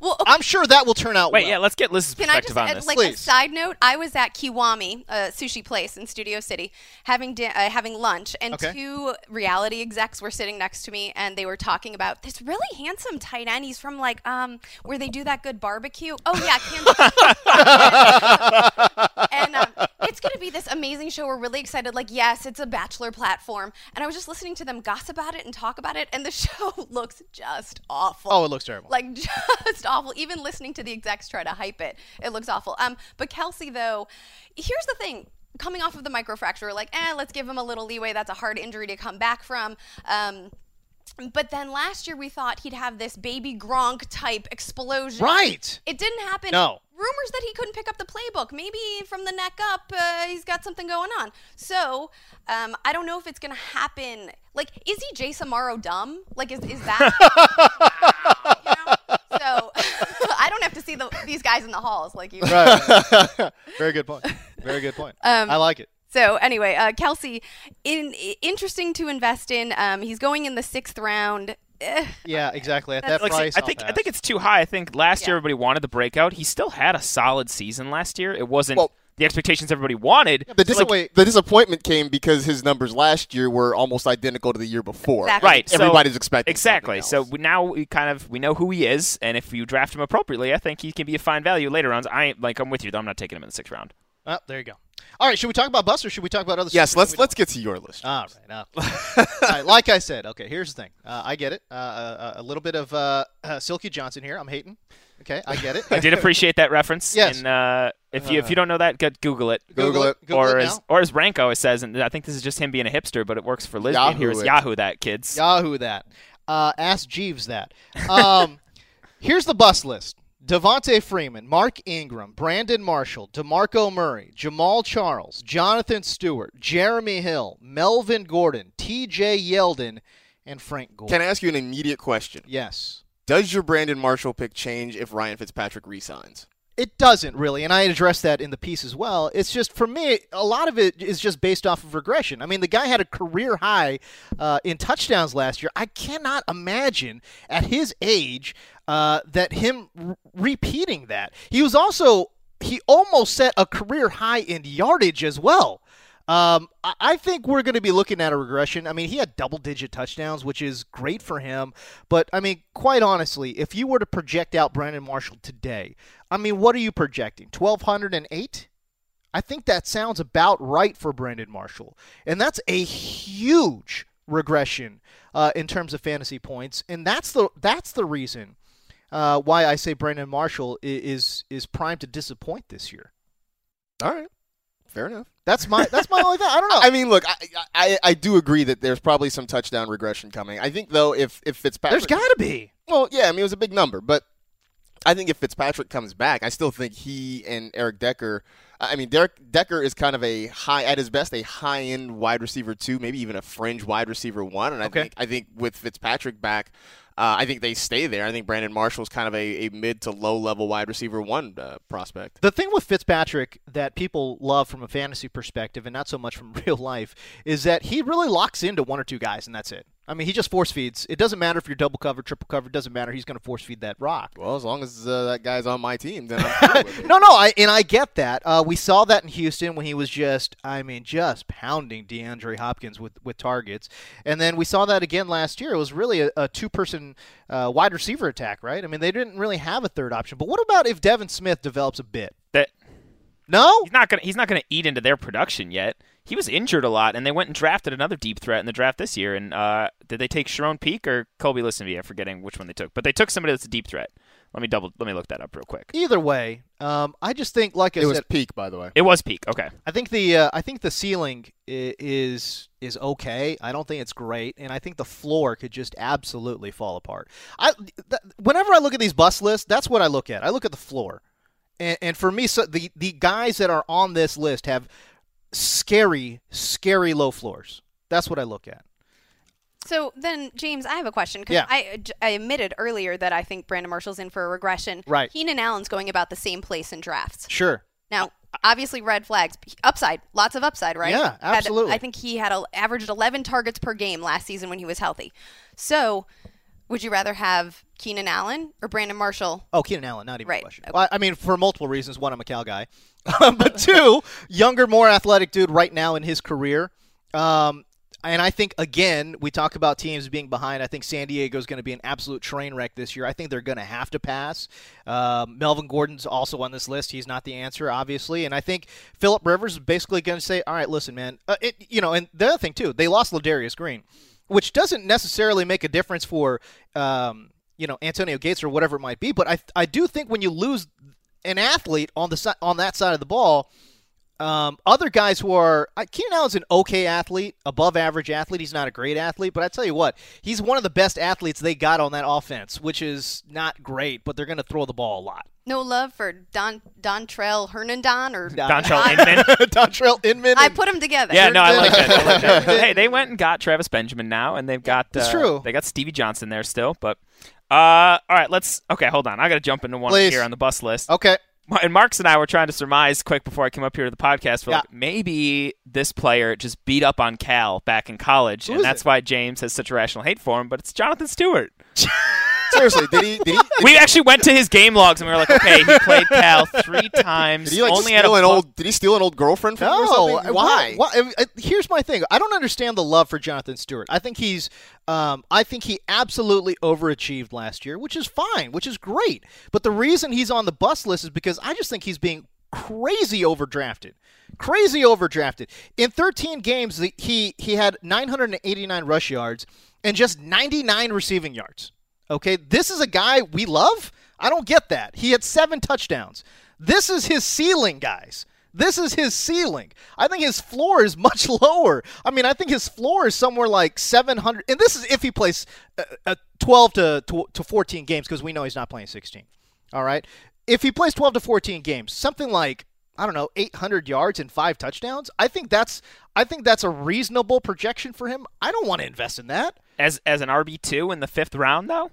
Well, okay, I'm sure that will turn out Wait, well. yeah, let's get Liz's can I just on add, this. like a side note? I was at Kiwami, a sushi place in Studio City, having di- uh, having lunch, and Okay. two reality execs were sitting next to me, and they were talking about this really handsome tight end. He's from like um where they do that good barbecue. Oh yeah, Kansas. [LAUGHS] [LAUGHS] it's going to be this amazing show. We're really excited. Like, yes, it's a bachelor platform. And I was just listening to them gossip about it and talk about it, and the [LAUGHS] show looks just awful. Oh, it looks terrible. Like, [LAUGHS] just awful. Even listening to the execs try to hype it, it looks awful. Um, But Kelce, though, here's the thing. Coming off of the microfracture, like, eh, let's give him a little leeway. That's a hard injury to come back from. Um, but then last year we thought he'd have this baby Gronk type explosion. Right. It didn't happen. No. Rumors that he couldn't pick up the playbook. Maybe from the neck up, uh, he's got something going on. So um, I don't know if it's going to happen. Like, is he Jace Amaro dumb? Like, is, is that. [LAUGHS] [LAUGHS] you know? So [LAUGHS] I don't have to see the, these guys in the halls like you. Right. Very good point. Very good point. Um, I like it. So anyway, uh, Kelce, in, interesting to invest in. Um, he's going in the sixth round. Eh, Yeah, exactly. At that Like, price, I I'll think I think it's too high. I think last year everybody wanted the breakout. He still had a solid season last year. It wasn't Well- the expectations everybody wanted. The, So, dis- like, wait. the disappointment came because his numbers last year were almost identical to the year before. Exactly. right. so- Everybody's expecting exactly. something So we, now we kind of we know who he is, and if you draft him appropriately, I think he can be a fine value later on. I ain't like I'm with you though. I'm not taking him in the sixth round. Oh, there you go. All right, should we talk about Buster? Or should we talk about other? Yes, let's let's get to your list. All right. [LAUGHS] All right. Like I said, okay. Here's the thing. Uh, I get it. Uh, uh, a little bit of uh, uh, [CLEARS THROAT] Silky Johnson here. I'm hating. Okay, I get it. [LAUGHS] I did appreciate that reference. Yes. And uh, if you if you don't know that, go Google it. Google it. Google or it as now. or as Ranko always says, and I think this is just him being a hipster, but it works for Liz being here. Is Yahoo it. Yahoo that kids? Yahoo that. Uh, ask Jeeves that. Um, [LAUGHS] here's the bus list. Devonta Freeman, Mark Ingram, Brandon Marshall, DeMarco Murray, Jamaal Charles, Jonathan Stewart, Jeremy Hill, Melvin Gordon, TJ Yeldon, and Frank Gore. Can I ask you an immediate question? yes. Does your Brandon Marshall pick change if Ryan Fitzpatrick resigns? It doesn't really, and I addressed that in the piece as well. It's just for me, a lot of it is just based off of regression. I mean, the guy had a career high uh, in touchdowns last year. I cannot imagine at his age uh, that him r- repeating that. He was also he almost set a career high in yardage as well. Um, I- think we're going to be looking at a regression. I mean, he had double digit touchdowns, which is great for him. But, I mean, quite honestly, if you were to project out Brandon Marshall today, I mean, what are you projecting? 1,208? I think that sounds about right for Brandon Marshall. And that's a huge regression uh, in terms of fantasy points. And that's the, that's the reason uh, why I say Brandon Marshall is, is primed to disappoint this year. All right, fair enough. That's my that's my only thing. I don't [LAUGHS] know. I mean, look, I, I I do agree that there's probably some touchdown regression coming. I think though, if if Fitzpatrick, There's got to be. well, yeah, I mean it was a big number, but I think if Fitzpatrick comes back, I still think he and Eric Decker I mean, Derek Decker is kind of a high, at his best, a high-end wide receiver two, maybe even a fringe wide receiver one. And I Okay. think I think with Fitzpatrick back, uh, I think they stay there. I think Brandon Marshall's kind of a, a mid to low level wide receiver one uh, prospect. The thing with Fitzpatrick that people love from a fantasy perspective and not so much from [LAUGHS] real life is that he really locks into one or two guys and that's it. I mean, he just force feeds. It doesn't matter if you're double covered, triple covered. Doesn't matter. He's going to force feed that rock. Well, as long as uh, that guy's on my team, then I'm [LAUGHS] cool. No, no, I and I get that. Uh, we saw that in Houston when he was just, I mean, just pounding DeAndre Hopkins with, with targets, and then we saw that again last year. It was really a, a two person uh, wide receiver attack, right? I mean, they didn't really have a third option. But what about if Devin Smith develops a bit? That No, he's not gonna he's not gonna eat into their production yet. He was injured a lot, and they went and drafted another deep threat in the draft this year. And uh, did they take Charone Peake or Kolby Listenbee? I'm forgetting which one they took, but they took somebody that's a deep threat. Let me double. Let me look that up real quick. Either way, um, I just think, like I It was said, peak, by the way. It was Peake. Okay. I think the uh, I think the ceiling is is okay. I don't think it's great, and I think the floor could just absolutely fall apart. I th- whenever I look at these bus lists, that's what I look at. I look at the floor, and, and for me, so the the guys that are on this list have scary, scary low floors. That's what I look at. So then, James, I have a question because Yeah. I, I admitted earlier that I think Brandon Marshall's in for a regression. Right. Keenan Allen's going about the same place in drafts. Sure. Now, obviously, red flags, upside, lots of upside, right? Yeah, Had- absolutely. I think he had a, averaged 11 targets per game last season when he was healthy. So, would you rather have Keenan Allen or Brandon Marshall? Oh, Keenan Allen, not even Right. a question. Well, I mean, for multiple reasons. One, I'm a Cal guy, but two, younger, more athletic dude right now in his career. Um, and I think again, we talk about teams being behind. I think San Diego is going to be an absolute train wreck this year. I think they're going to have to pass. Um, Melvin Gordon's also on this list. He's not the answer, obviously. And I think Philip Rivers is basically going to say, "All right, listen, man. Uh, it, you know." And the other thing too, they lost Ladarius Green, which doesn't necessarily make a difference for. Um, you know Antonio Gates or whatever it might be. But I I do think when you lose an athlete on the si- on that side of the ball, um, other guys who are uh, Keenan Allen's an okay athlete, above average athlete. He's not a great athlete, but I tell you what, he's one of the best athletes they got on that offense, which is not great. But they're going to throw the ball a lot. No love for Don Dontrell Hernandon or Dontrelle Inman. [LAUGHS] Dontrelle Inman. I put them together. Yeah, no, I like that. I like that. [LAUGHS] hey, they went and got Travis Benjamin now, and they've got It's uh, true. They got Stevie Johnson there still, but uh, all right, let's okay. Hold on, I got to jump into one Please. here on the bus list. Okay. And Marks and I were trying to surmise quick before I came up here to the podcast. For Yeah. like, maybe this player just beat up on Cal back in college, Who and that's it? why James has such irrational hate for him. But it's Jonathan Stewart. [LAUGHS] Seriously, did he? Did he? Did We actually went to his game logs and we were like, okay, he played Cal three [LAUGHS] times. Did he like only had a steal an old? Did he steal an old girlfriend from you or No, something? Why? Why? why- Here's my thing. I don't understand the love for Jonathan Stewart. I think he's, um, I think he absolutely overachieved last year, which is fine, which is great. But the reason he's on the bus list is because I just think he's being crazy overdrafted, crazy overdrafted. In 13 games, the- he he had 989 rush yards and just 99 receiving yards. Okay, this is a guy we love. I don't get that. He had seven touchdowns. This is his ceiling, guys. This is his ceiling. I think his floor is [LAUGHS] much lower. I mean, I think his floor is somewhere like 700. And this is if he plays uh, uh, 12 to, to, to 14 games because we know he's not playing 16. All right? If he plays 12 to 14 games, something like I don't know, 800 yards and five touchdowns. I think that's I think that's a reasonable projection for him. I don't want to invest in that. as as an RB two in the fifth round though.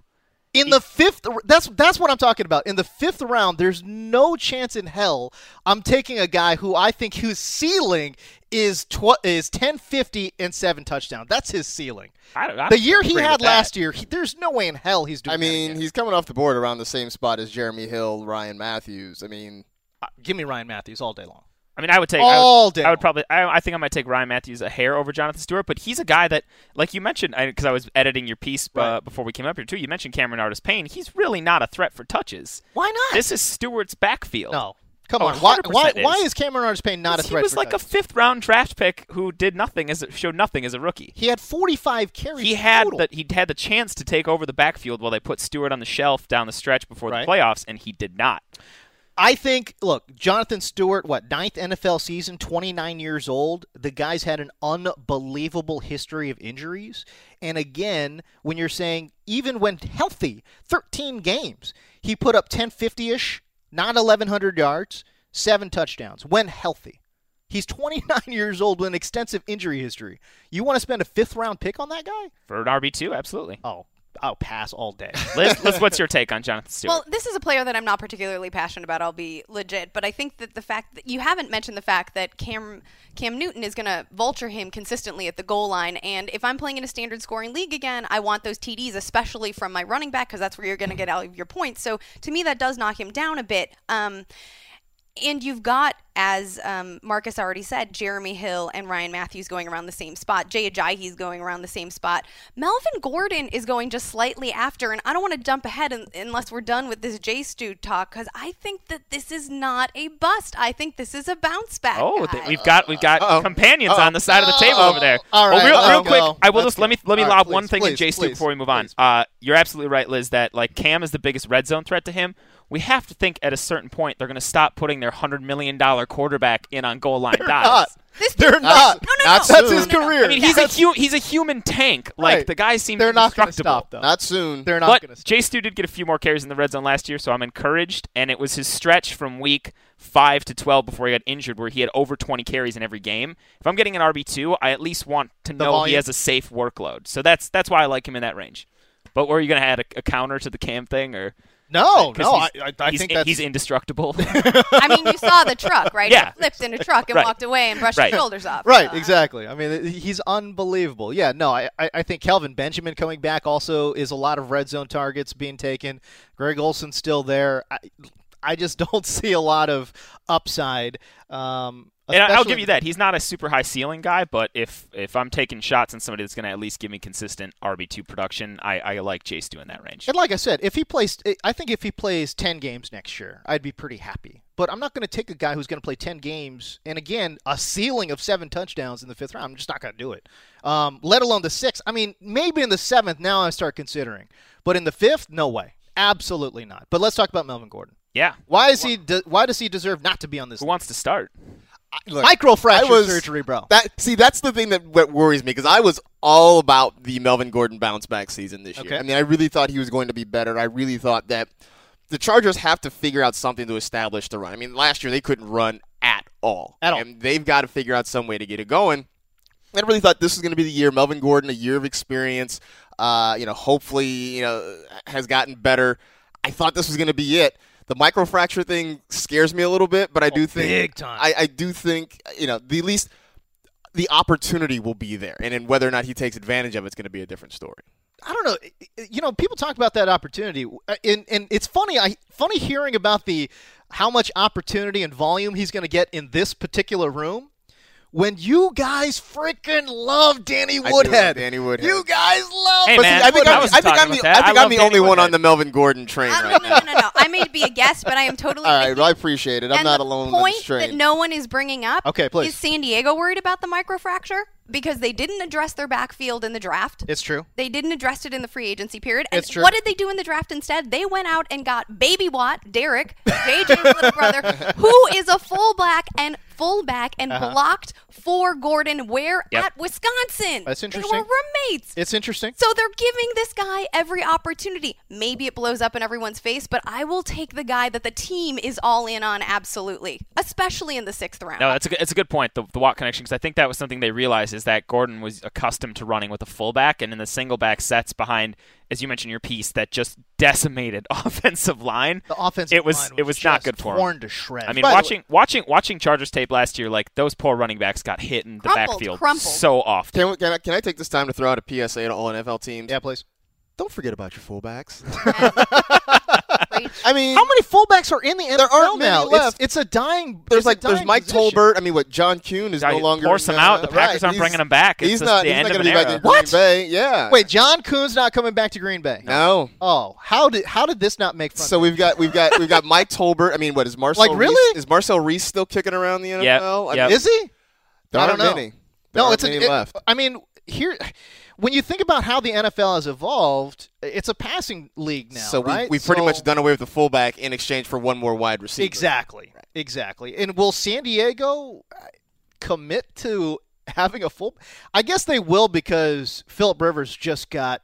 In the fifth, that's that's what I'm talking about. In the fifth round, there's no chance in hell I'm taking a guy who I think whose ceiling is tw- is 1050 and seven touchdowns. That's his ceiling. I, I The year he had last year, he, there's no way in hell he's doing. I mean, again. he's coming off the board around the same spot as Jeremy Hill, Ryan Mathews. I mean, Uh, give me Ryan Mathews all day long. I mean, I would take All I would, day I would probably. I, I think I might take Ryan Mathews a hair over Jonathan Stewart, but he's a guy that, like you mentioned, because I, was editing your piece uh, Right. before we came up here too. You mentioned Cameron Artis Payne. He's really not a threat for touches. Why not? This is Stewart's backfield. no, come Oh, on. Why, why, is. why is Cameron Artis Payne not a threat? he was like a fifth round draft pick who did nothing as a, showed nothing as a rookie. He had 45 carries. He had total. the, he had the chance to take over the backfield while they put Stewart on the shelf down the stretch before Right. the playoffs, and he did not. I think, look, Jonathan Stewart, what, ninth NFL season, 29 years old. The guy's had an unbelievable history of injuries. And again, when you're saying, even when healthy, 13 games, he put up 1050 ish, not 1,100 yards, seven touchdowns when healthy. He's 29 [LAUGHS] years old with an extensive injury history. You want to spend a fifth round pick on that guy? For an RB2, absolutely. Oh, I'll pass all day. Liz, Liz, what's your take on Jonathan Stewart? Well, this is a player that I'm not particularly passionate about. I'll be legit, but I think that the fact that you haven't mentioned the fact that Cam Cam Newton is going to vulture him consistently at the goal line, and if I'm playing in a standard scoring league again, I want those TDs, especially from my running back, because that's where you're going to get all of your points. So to me, that does knock him down a bit. Um, and you've got, as um, Marcas already said, Jeremy Hill and Ryan Mathews going around the same spot. Jay Ajayi's going around the same spot. Melvin Gordon is going just slightly after, and I don't want to jump ahead in, unless we're done with this J Stu talk because I think that this is not a bust. I think this is a bounce back. Oh, th- we've got we've got Uh-oh. companions Uh-oh. on the side of the table Uh-oh. over there. All well, right, real, let's go. quick, I will Let's just let me let me All right, lob please, one thing please, in J Stu before we move on. Uh, you're absolutely right, Liz. That like Cam is the biggest red zone threat to him. We have to think at a certain point they're going to stop putting their hundred million dollar quarterback in on goal line dives. not. This They're dude- not. No, no, no. That's his career. I mean, he's a hu- he's a human tank. Like Right. the guy seems They're not going to stop though. Not soon. They're not But going to stop. Jay Stu did get a few more carries in the red zone last year, so I'm encouraged. And it was his stretch from week five to 12 before he got injured, where he had over 20 carries in every game. If I'm getting an RB two, I at least want to know he has a safe workload. So that's that's why I like him in that range. But were you going to add a, a counter to the Cam thing, or No, 'cause no, I, I, I he's, think that's he's indestructible? [LAUGHS] I mean, you saw the truck, right? Yeah. He flipped in a truck and Right. walked away and brushed Right. his shoulders off. Right, So, exactly. I mean, he's unbelievable. Yeah, no, I, I I think Kelvin Benjamin coming back also is a lot of red zone targets being taken. Greg Olsen's still there. I, I just [LAUGHS] don't see a lot of upside. Um, and I- I'll give you that. He's not a super high ceiling guy, but if if I'm taking shots on somebody that's going to at least give me consistent RB two production, I, I like Jay doing that range. And like I said, if he plays, I think if he plays ten games next year, I'd be pretty happy. But I'm not going to take a guy who's going to play ten games and again a ceiling of seven touchdowns in the fifth round. I'm just not going to do it. Um, let alone the sixth. I mean, maybe in the seventh now I start considering, but in the fifth, no way, absolutely not. But let's talk about Melvin Gordon. Yeah. Why is he? Why does he deserve not to be on this? Who wants to start? Look, Microfracture was- surgery, bro. That see, that's the thing that what worries me because I was all about the Melvin Gordon bounce back season this Okay. year. I mean, I really thought he was going to be better. I really thought that the Chargers have to figure out something to establish the run. I mean, last year they couldn't run at all, At all. and they've got to figure out some way to get it going. I really thought this was going to be the year. Melvin Gordon, a year of experience, uh, you know, hopefully, you know, has gotten better. I thought this was going to be it. The microfracture thing scares me a little bit, but I do think Oh, big time. I, I do think you know the least the opportunity will be there, and then whether or not he takes advantage of it's going to be a different story. I don't know. You know, people talk about that opportunity, uh, and and it's funny. I funny hearing about the how much opportunity and volume he's going to get in this particular room. When you guys freaking love Danny I do love Woodhead, Danny Woodhead. you guys love. Hey, man, see, I think I I'm, was I think talking I'm the, that. I think I I'm the only Danny one on the Melvin Gordon train Uh, right no, now. no, no, no. I may be a guest, but I am totally. All right, well, I appreciate it. I'm and not the alone point on this train. that no one is bringing up Okay, please. is San Diego worried about the microfracture because they didn't address their backfield in the draft. It's true. They didn't address it in the free agency period. And It's true. what did they do in the draft instead? They went out and got Baby Watt, Derek, JJ's little brother, [LAUGHS] who is a fullback and fullback and Uh-huh. blocked for Gordon where Yep. at Wisconsin. That's interesting. They were roommates. It's interesting. So they're giving this guy every opportunity. Maybe it blows up in everyone's face, but I will take the guy that the team is all in on absolutely, especially in the sixth round. No, that's a good, it's a good point. The, the Watt connection because I think that was something they realized is that Gordon was accustomed to running with a fullback and in the single back sets behind, as you mentioned in your piece, that just decimated [LAUGHS] offensive line. The offensive it was, line it was not good for torn him. to shreds. I mean, By the way- watching watching watching Chargers tape last year, like those poor running backs got hit in the Crumpled, backfield crumpled. so often. Can, we- can, I, can I take this time to throw out a PSA to all NFL teams? yeah, please. Don't forget about your fullbacks. [LAUGHS] [LAUGHS] Great. I mean, How many fullbacks are in the NFL aren't many now? It's- left. It's, a dying. there's it's a like there's Mike position. Tolbert. I mean, what John Kuhn is Guy no longer force him out. The Packers right, aren't he's- bringing him back. It's He's just not. the he's end not gonna be back era. in Green Bay. Yeah. Wait, John Kuhn's not coming back to Green Bay. No. Oh, how did how did this not make front? So we've got we've got we've got Mike Tolbert. I mean, what is Marcel? Like, really? Reece, is Marcel Reece still kicking around the NFL? Yep, I is he? there I aren't don't know. many. There no, aren't it's a, many it- left. I mean, here, when you think about how the NFL has evolved, it's a passing league now, so right? we, we've pretty So- much done away with the fullback in exchange for one more wide receiver. exactly, exactly. And will San Diego uh, commit to having a full? I guess they will because Philip Rivers just got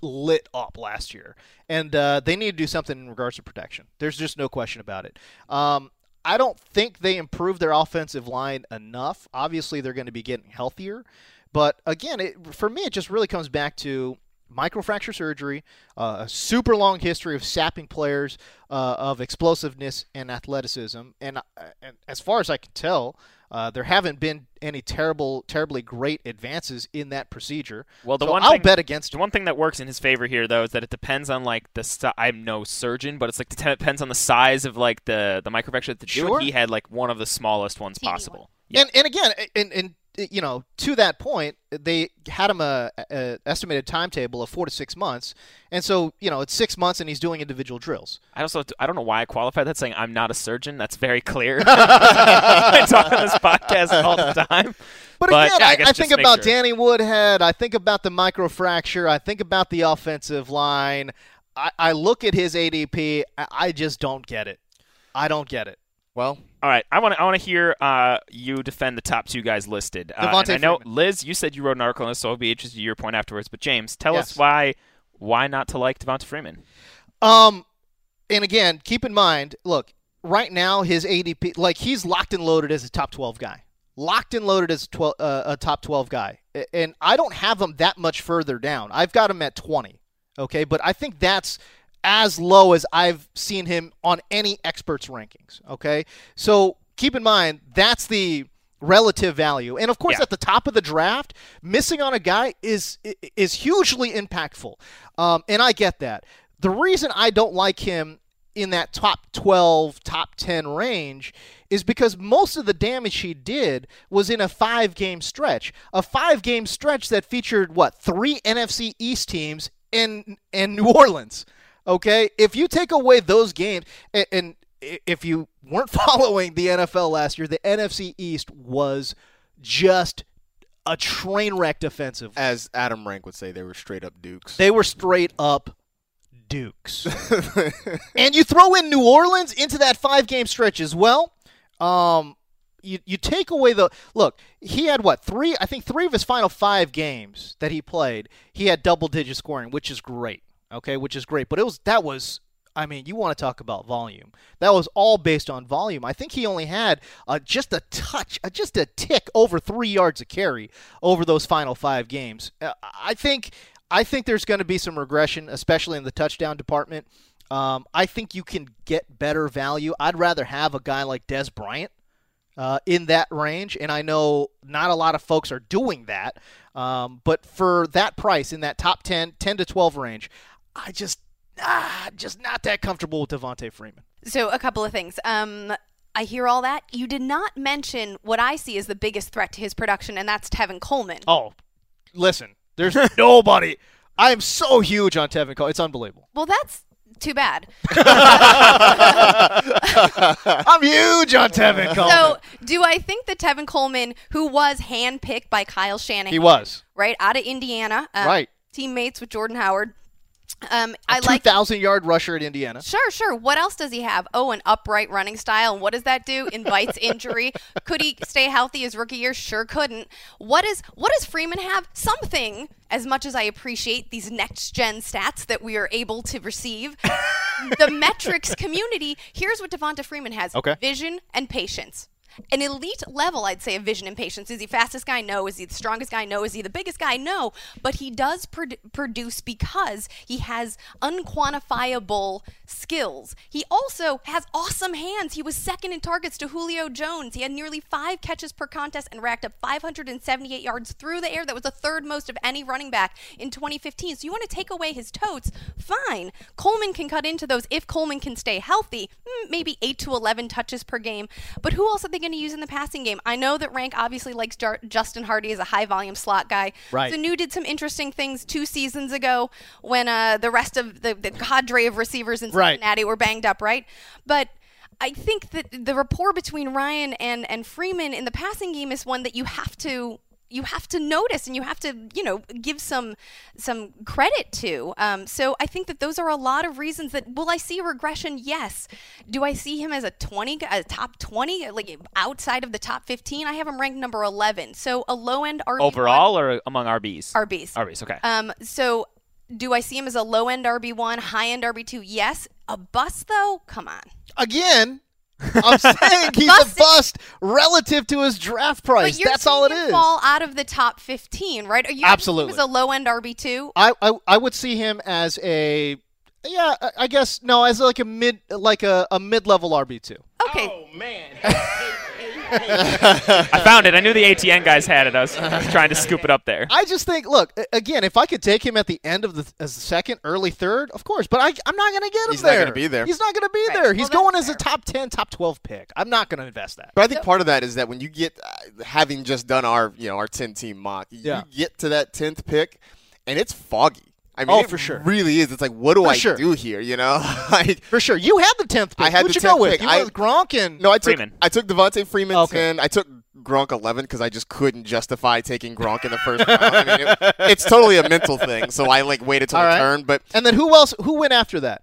lit up last year, and uh, they need to do something in regards to protection. There's just no question about it. Um, I don't think they improved their offensive line enough. Obviously, they're going to be getting healthier. But again, it, for me, it just really comes back to microfracture surgery, uh, a super long history of sapping players uh, of explosiveness and athleticism. And, uh, and as far as I can tell, uh, there haven't been any terrible, terribly great advances in that procedure. Well, the So one I'll thing, bet against the one thing that works in his favor here, though, is that it depends on like the. Si- I'm no surgeon, but it's like it depends on the size of like the the microfracture that to do. Sure. He had like one of the smallest ones possible. And and again, and and you know, to that point, they had him a, a estimated timetable of four to six months, and so you know it's six months, and he's doing individual drills. I also I don't know why I qualified that saying I'm not a surgeon. That's very clear. [LAUGHS] [LAUGHS] I talk on this podcast all the time. But, But, again, yeah, I I, I think about sure. Danny Woodhead. I think about the microfracture. I think about the offensive line. I, I look at his ADP. I, I just don't get it. I don't get it. Well, All right, I want to I want to hear uh, you defend the top two guys listed. Uh, Devonta I know Freeman. Liz, you said you wrote an article on this, so I'll be interested in your point afterwards. But James, tell Yes. us why why not to like Devonta Freeman? Um, and again, keep in mind, look, right now his ADP, like he's locked and loaded as a top twelve guy, locked and loaded as a, 12, uh, a top twelve guy, and I don't have him that much further down. I've got him at twenty. Okay, but I think that's as low as I've seen him on any experts rankings. Okay, so keep in mind that's the relative value, and of course Yeah. at the top of the draft, missing on a guy is is hugely impactful, um, and I get that. The reason I don't like him in that top 12, top 10 range is because most of the damage he did was in a five game stretch. A five game stretch that featured, what, three NFC East teams in, in New Orleans. Okay? If you take away those games, and, and if you weren't [LAUGHS] following the NFL last year, the NFC East was just a train wreck defensive. as Adam Rank would say, they were straight up dukes. They were straight up dukes. [LAUGHS] and you throw in New Orleans into that five game stretch as well. Um, you, you take away the look. He had what three? I think three of his final five games that he played, he had double digit scoring, which is great. Okay, which is great. But it was that was. I mean, you want to talk about volume? That was all based on volume. I think he only had uh, just a touch, uh, just a tick over three yards of carry over those final five games. Uh, I think I think there's going to be some regression, especially in the touchdown department. Um, I think you can get better value. I'd rather have a guy like Dez Bryant uh, in that range, and I know not a lot of folks are doing that. Um, but for that price in that top 10, 10 to 12 range, I just ah, just not that comfortable with Devonta Freeman. So a couple of things. Um, I hear all that. You did not mention what I see as the biggest threat to his production, and that's Tevin Coleman. Oh, listen, there's [LAUGHS] nobody. I am so huge on Tevin Cole. It's unbelievable. Well, that's too bad. [LAUGHS] I'm huge on Tevin Coleman. So, do I think that Tevin Coleman, who was handpicked by Kyle Shanahan, he was right out of Indiana, uh, Right. teammates with Jordan Howard. Um, I a like 2,000 yard rusher at Indiana. Sure, sure. What else does he have? Oh, an upright running style. And what does that do? [LAUGHS] Invites injury. Could he stay healthy his rookie year? Sure couldn't. What is what does Freeman have? Something. As much as I appreciate these next gen stats that we are able to receive, [LAUGHS] the metrics community. Here's what Devonta Freeman has: Okay. vision and patience. An elite level, I'd say, of vision and patience. Is he fastest guy? No. Is he the strongest guy? No. Is he the biggest guy? No. But he does produ- produce because he has unquantifiable skills. He also has awesome hands. He was second in targets to Julio Jones. He had nearly five catches per contest and racked up 578 yards through the air. That was the third most of any running back in 2015. So you want to take away his totes? Fine. Coleman can cut into those if Coleman can stay healthy. mm, Maybe 8 to 11 touches per game. But who else are they going to use in the passing game? I know that Rank obviously likes Jar- Justin Hardy as a high volume slot guy. Right. Sanu did some interesting things two seasons ago when uh, the rest of the, the cadre of receivers in Right. Cincinnati were banged up, right? But I think that the rapport between Ryan and, and Freeman in the passing game is one that you have to you have to notice and you have to you know give some some credit to um, so i think that those are a lot of reasons that will i see a regression yes do i see him as a 20 a top 20 like outside of the top 15 i have him ranked number 11 so a low end RB1 Overall or among RBs? RBs. RBs, okay. Um, so do I see him as a low end RB one, high end RB two? Yes. A bust though? Come on. Again, I'm [LAUGHS] saying he's Busted. a bust relative to his draft price. But That's all it seeing him is. Fall out of the top 15, right? Are you Absolutely. He was a low end RB two. I, I I would see him as a yeah, I- I guess no, as like a mid like a, a mid level RB two. Okay. Oh, man. I found it. I knew the ATN guys had it. I was, I was trying to scoop it up there. I just think, look, again, if I could take him at the end of the as the second, early third, of course, but I, I'm not going to get him He's not gonna be there. He's not going to be Right. there. He's Well, going that's as a top 10, top 12 pick. I'm not going to invest that. But I think part of that is that when you get, uh, having just done our, you know, our 10 team mock, Yeah. you get to that 10th pick, and it's foggy. I mean, Oh, it for sure. really is. It's like, what do For I sure. do here? You know, [LAUGHS] like For sure. You had the 10th pick. I had Who'd the you go 10th with? pick. You I- went with Gronk and no, I took Freeman. I took Devonta Freeman Okay. 10. I took Gronk 11 because I just couldn't justify taking Gronk in the first round. I mean, it, it's totally a mental thing. So I like waited till All the right. turn, but And then who else? Who went after that?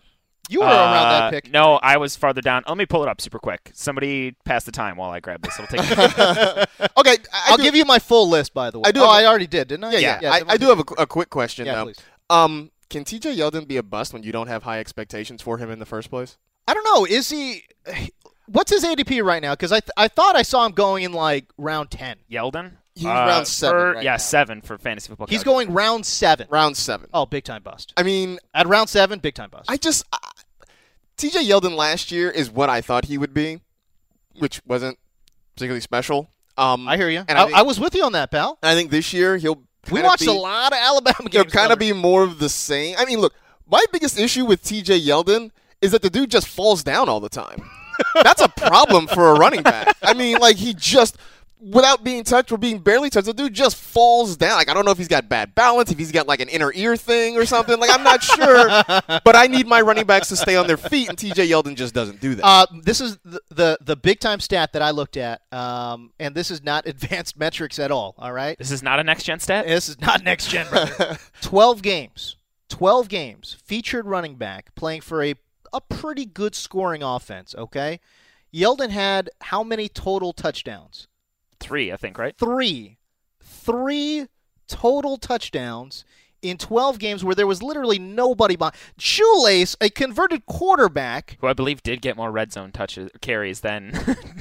You were around that Uh, pick. No, I was farther down. Let me pull it up super quick. Somebody pass the time while I grab this. It'll take. [LAUGHS] okay. I I'll do- give you my full list, by the way. I do Oh, have a- I already did, didn't I? Yeah, yeah. I, I do have a, a quick question Yeah, though. please. Um, can TJ Yeldon be a bust when you don't have high expectations for him in the first place? I don't know. Is he? [SIGHS] What's his ADP right now? Because I th- I thought I saw him going in like round ten. Yeldon. He's Uh, round seven for- right yeah, now. seven for fantasy football. He's calculator. going round seven. Round seven. Oh, big time bust. I mean, At round seven, big time bust. I just I, TJ Yeldon last year is what I thought he would be, which wasn't particularly special. Um, I hear you. And I, I, think, I was with you on that, pal. I think this year he'll. We watched be, a lot of Alabama games. kind of be more of the same. I mean, look, my biggest issue with TJ Yeldon is that the dude just falls down all the time. That's a problem for a running back. I mean, like he just without being touched or being barely touched, the dude just falls down. Like I don't know if he's got bad balance, if he's got like an inner ear thing or something. Like I'm not sure, [LAUGHS] but I need my running backs to stay on their feet, and TJ Yeldon just doesn't do that. Uh, this is the, the the big time stat that I looked at, um, and this is not [LAUGHS] advanced metrics at all. All right, This is not a next gen stat. this is not next gen. [LAUGHS] Twelve games, twelve games, featured running back playing for a a pretty good scoring offense. Okay, Yeldon had how many total touchdowns? Three, I think, right? Three, three total touchdowns. In 12 games where there was literally nobody behind. Shoelace, a converted quarterback, Who I believe did get more red zone touches carries than [LAUGHS]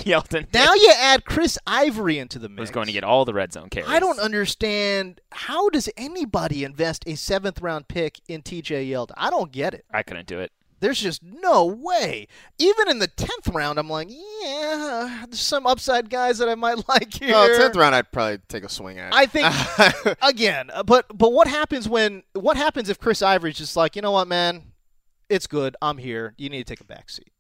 Yeldon. did. Now you add Chris Ivory into the mix. Who's going to get all the red zone carries? I don't understand how does anybody invest a seventh round pick in TJ Yeldon? I don't get it. I couldn't do it. There's just no way. Even in the tenth round, I'm like, yeah, there's some upside guys that I might [LAUGHS] like here. No, tenth round, I'd probably take a swing at. I think [LAUGHS] again, uh, but but what happens when what happens if Chris Ivory's just like, you know what, man, it's good. I'm here. You need to take a back seat.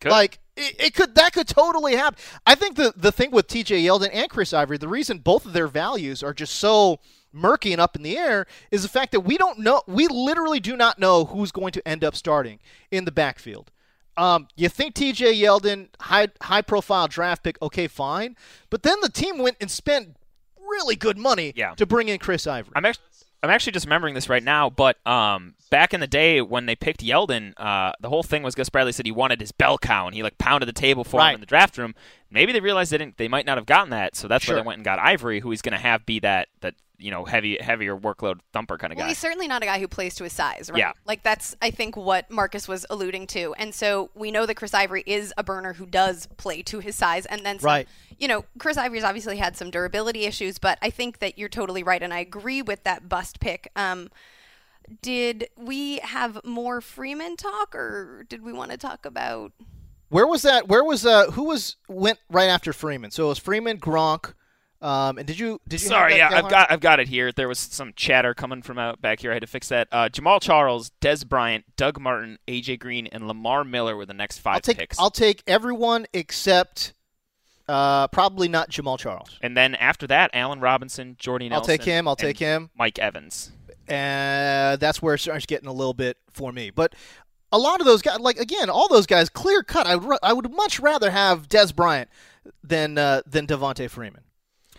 Could. Like it, it could that could totally happen. I think the the thing with T.J. Yeldon and Chris Ivory, the reason both of their values are just so murky and up in the air is the fact that we don't know. We literally do not know who's going to end up starting in the backfield. Um, you think T.J. Yeldon, high high profile draft pick, okay, fine, but then the team went and spent really good money Yeah. to bring in Chris Ivory. I'm actually, I'm actually just remembering this right now, but um, back in the day when they picked Yeldon, uh, the whole thing was Gus Bradley said he wanted his bell cow, and he like pounded the table for Right. him in the draft room. Maybe they realized they didn't, they might not have gotten that, so that's Sure. why they went and got Ivory, who he's going to have be that that you know heavy heavier workload thumper kind of Well, guy. he's certainly not a guy who plays to his size, right? Yeah. Like that's I think what Marcas was alluding to. And so we know that Chris Ivory is a burner who does play to his size and then some. Right. You know, Chris Ivory's obviously had some durability issues, but I think that you're totally right and I agree with that bust pick. Um did we have more Freeman talk or did we want to talk about Where was that? Where was uh? Who was went right after Freeman? So it was Freeman, Gronk, um, and did you did you? Sorry, yeah, I've got I've got it here. There was some chatter coming from out back here. I had to fix that. Uh, Jamaal Charles, Dez Bryant, Doug Martin, AJ Green, and Lamar Miller were the next 5 I'll take picks. I'll take everyone except uh, probably not Jamaal Charles. and then after that, Allen Robinson, Jordy Nelson. I'll take him, I'll take him. Mike Evans. and that's where it starts getting a little bit for me. But a lot of those guys, like again, all those guys, clear cut. I would I would much rather have Dez Bryant than uh, than Devonta Freeman.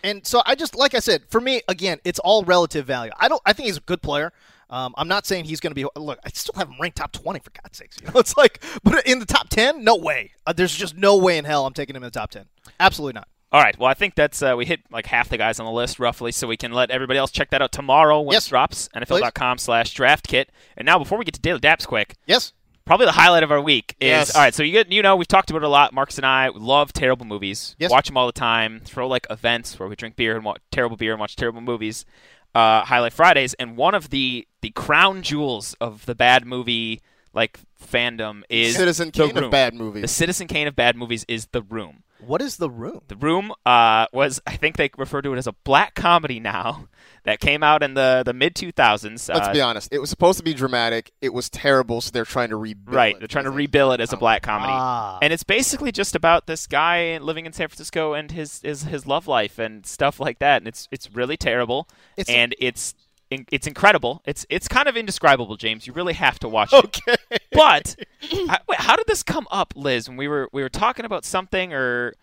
And so I just like I said, for me again, it's all relative value. I don't. I think he's a good player. Um, I'm not saying he's going to be. Look, I still have him ranked top 20 for God's sakes. [LAUGHS] You know, it's like, but in the top 10, no way. Uh, there's just no way in hell I'm taking him in the top 10. Absolutely not. All right. Well, I think that's uh, we hit like half the guys on the list roughly, so we can let everybody else check that out tomorrow when Yes, it drops. NFL.com slash draft kit. And now, before we get to daily daps, quick, Yes. Probably the highlight of our week is Yes. all right. So you get, you know we've talked about it a lot. Marcas and I love terrible movies. Yes. Watch them all the time. Throw like events where we drink beer and watch terrible beer and watch terrible movies. Uh, highlight Fridays, and one of the the crown jewels of the bad movie like fandom is Citizen Kane of bad movies. The Citizen Kane of bad movies is The Room. What is the room? The Room uh, was, I think they refer to it as a black comedy now [LAUGHS] that came out in the, the mid 2000s. Let's uh, be honest. It was supposed to be dramatic. It was terrible, so they're trying to rebuild Right, it they're trying to as a rebuild it as a black comedy, Ah. and it's basically just about this guy living in San Francisco and his his, his love life and stuff like that. And it's it's really terrible, It's- and it's in, it's incredible. It's it's kind of indescribable, James. You really have to watch it. Okay. But [LAUGHS] I, wait, how did this come up, Liz? When we were we were talking about something, or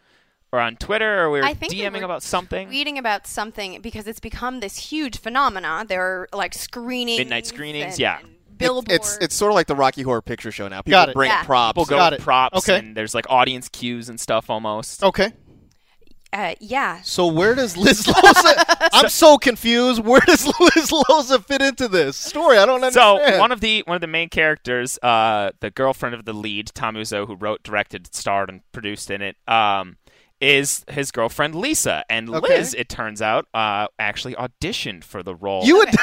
or on Twitter, or we were I think we DMing were about something. Reading about something because it's become this huge phenomenon. There are like screenings, Midnight screenings, and- yeah. and It- it's it's sort of like the Rocky Horror Picture Show now. People Got it. bring Yeah. props. People go Got with it. props, Okay. and there's like audience cues and stuff almost. Okay. Uh, yeah. So where does Liz [LAUGHS] Loza? I'm so confused. Where does [LAUGHS] Liz Loza fit into this story? I don't understand. So one of the one of the main characters, uh, the girlfriend of the lead, Tommy Wiseau, who wrote, directed, starred, and produced in it, um, is his girlfriend Lisa, and Okay. Liz, it turns out, uh, actually auditioned for the role. you would. [LAUGHS]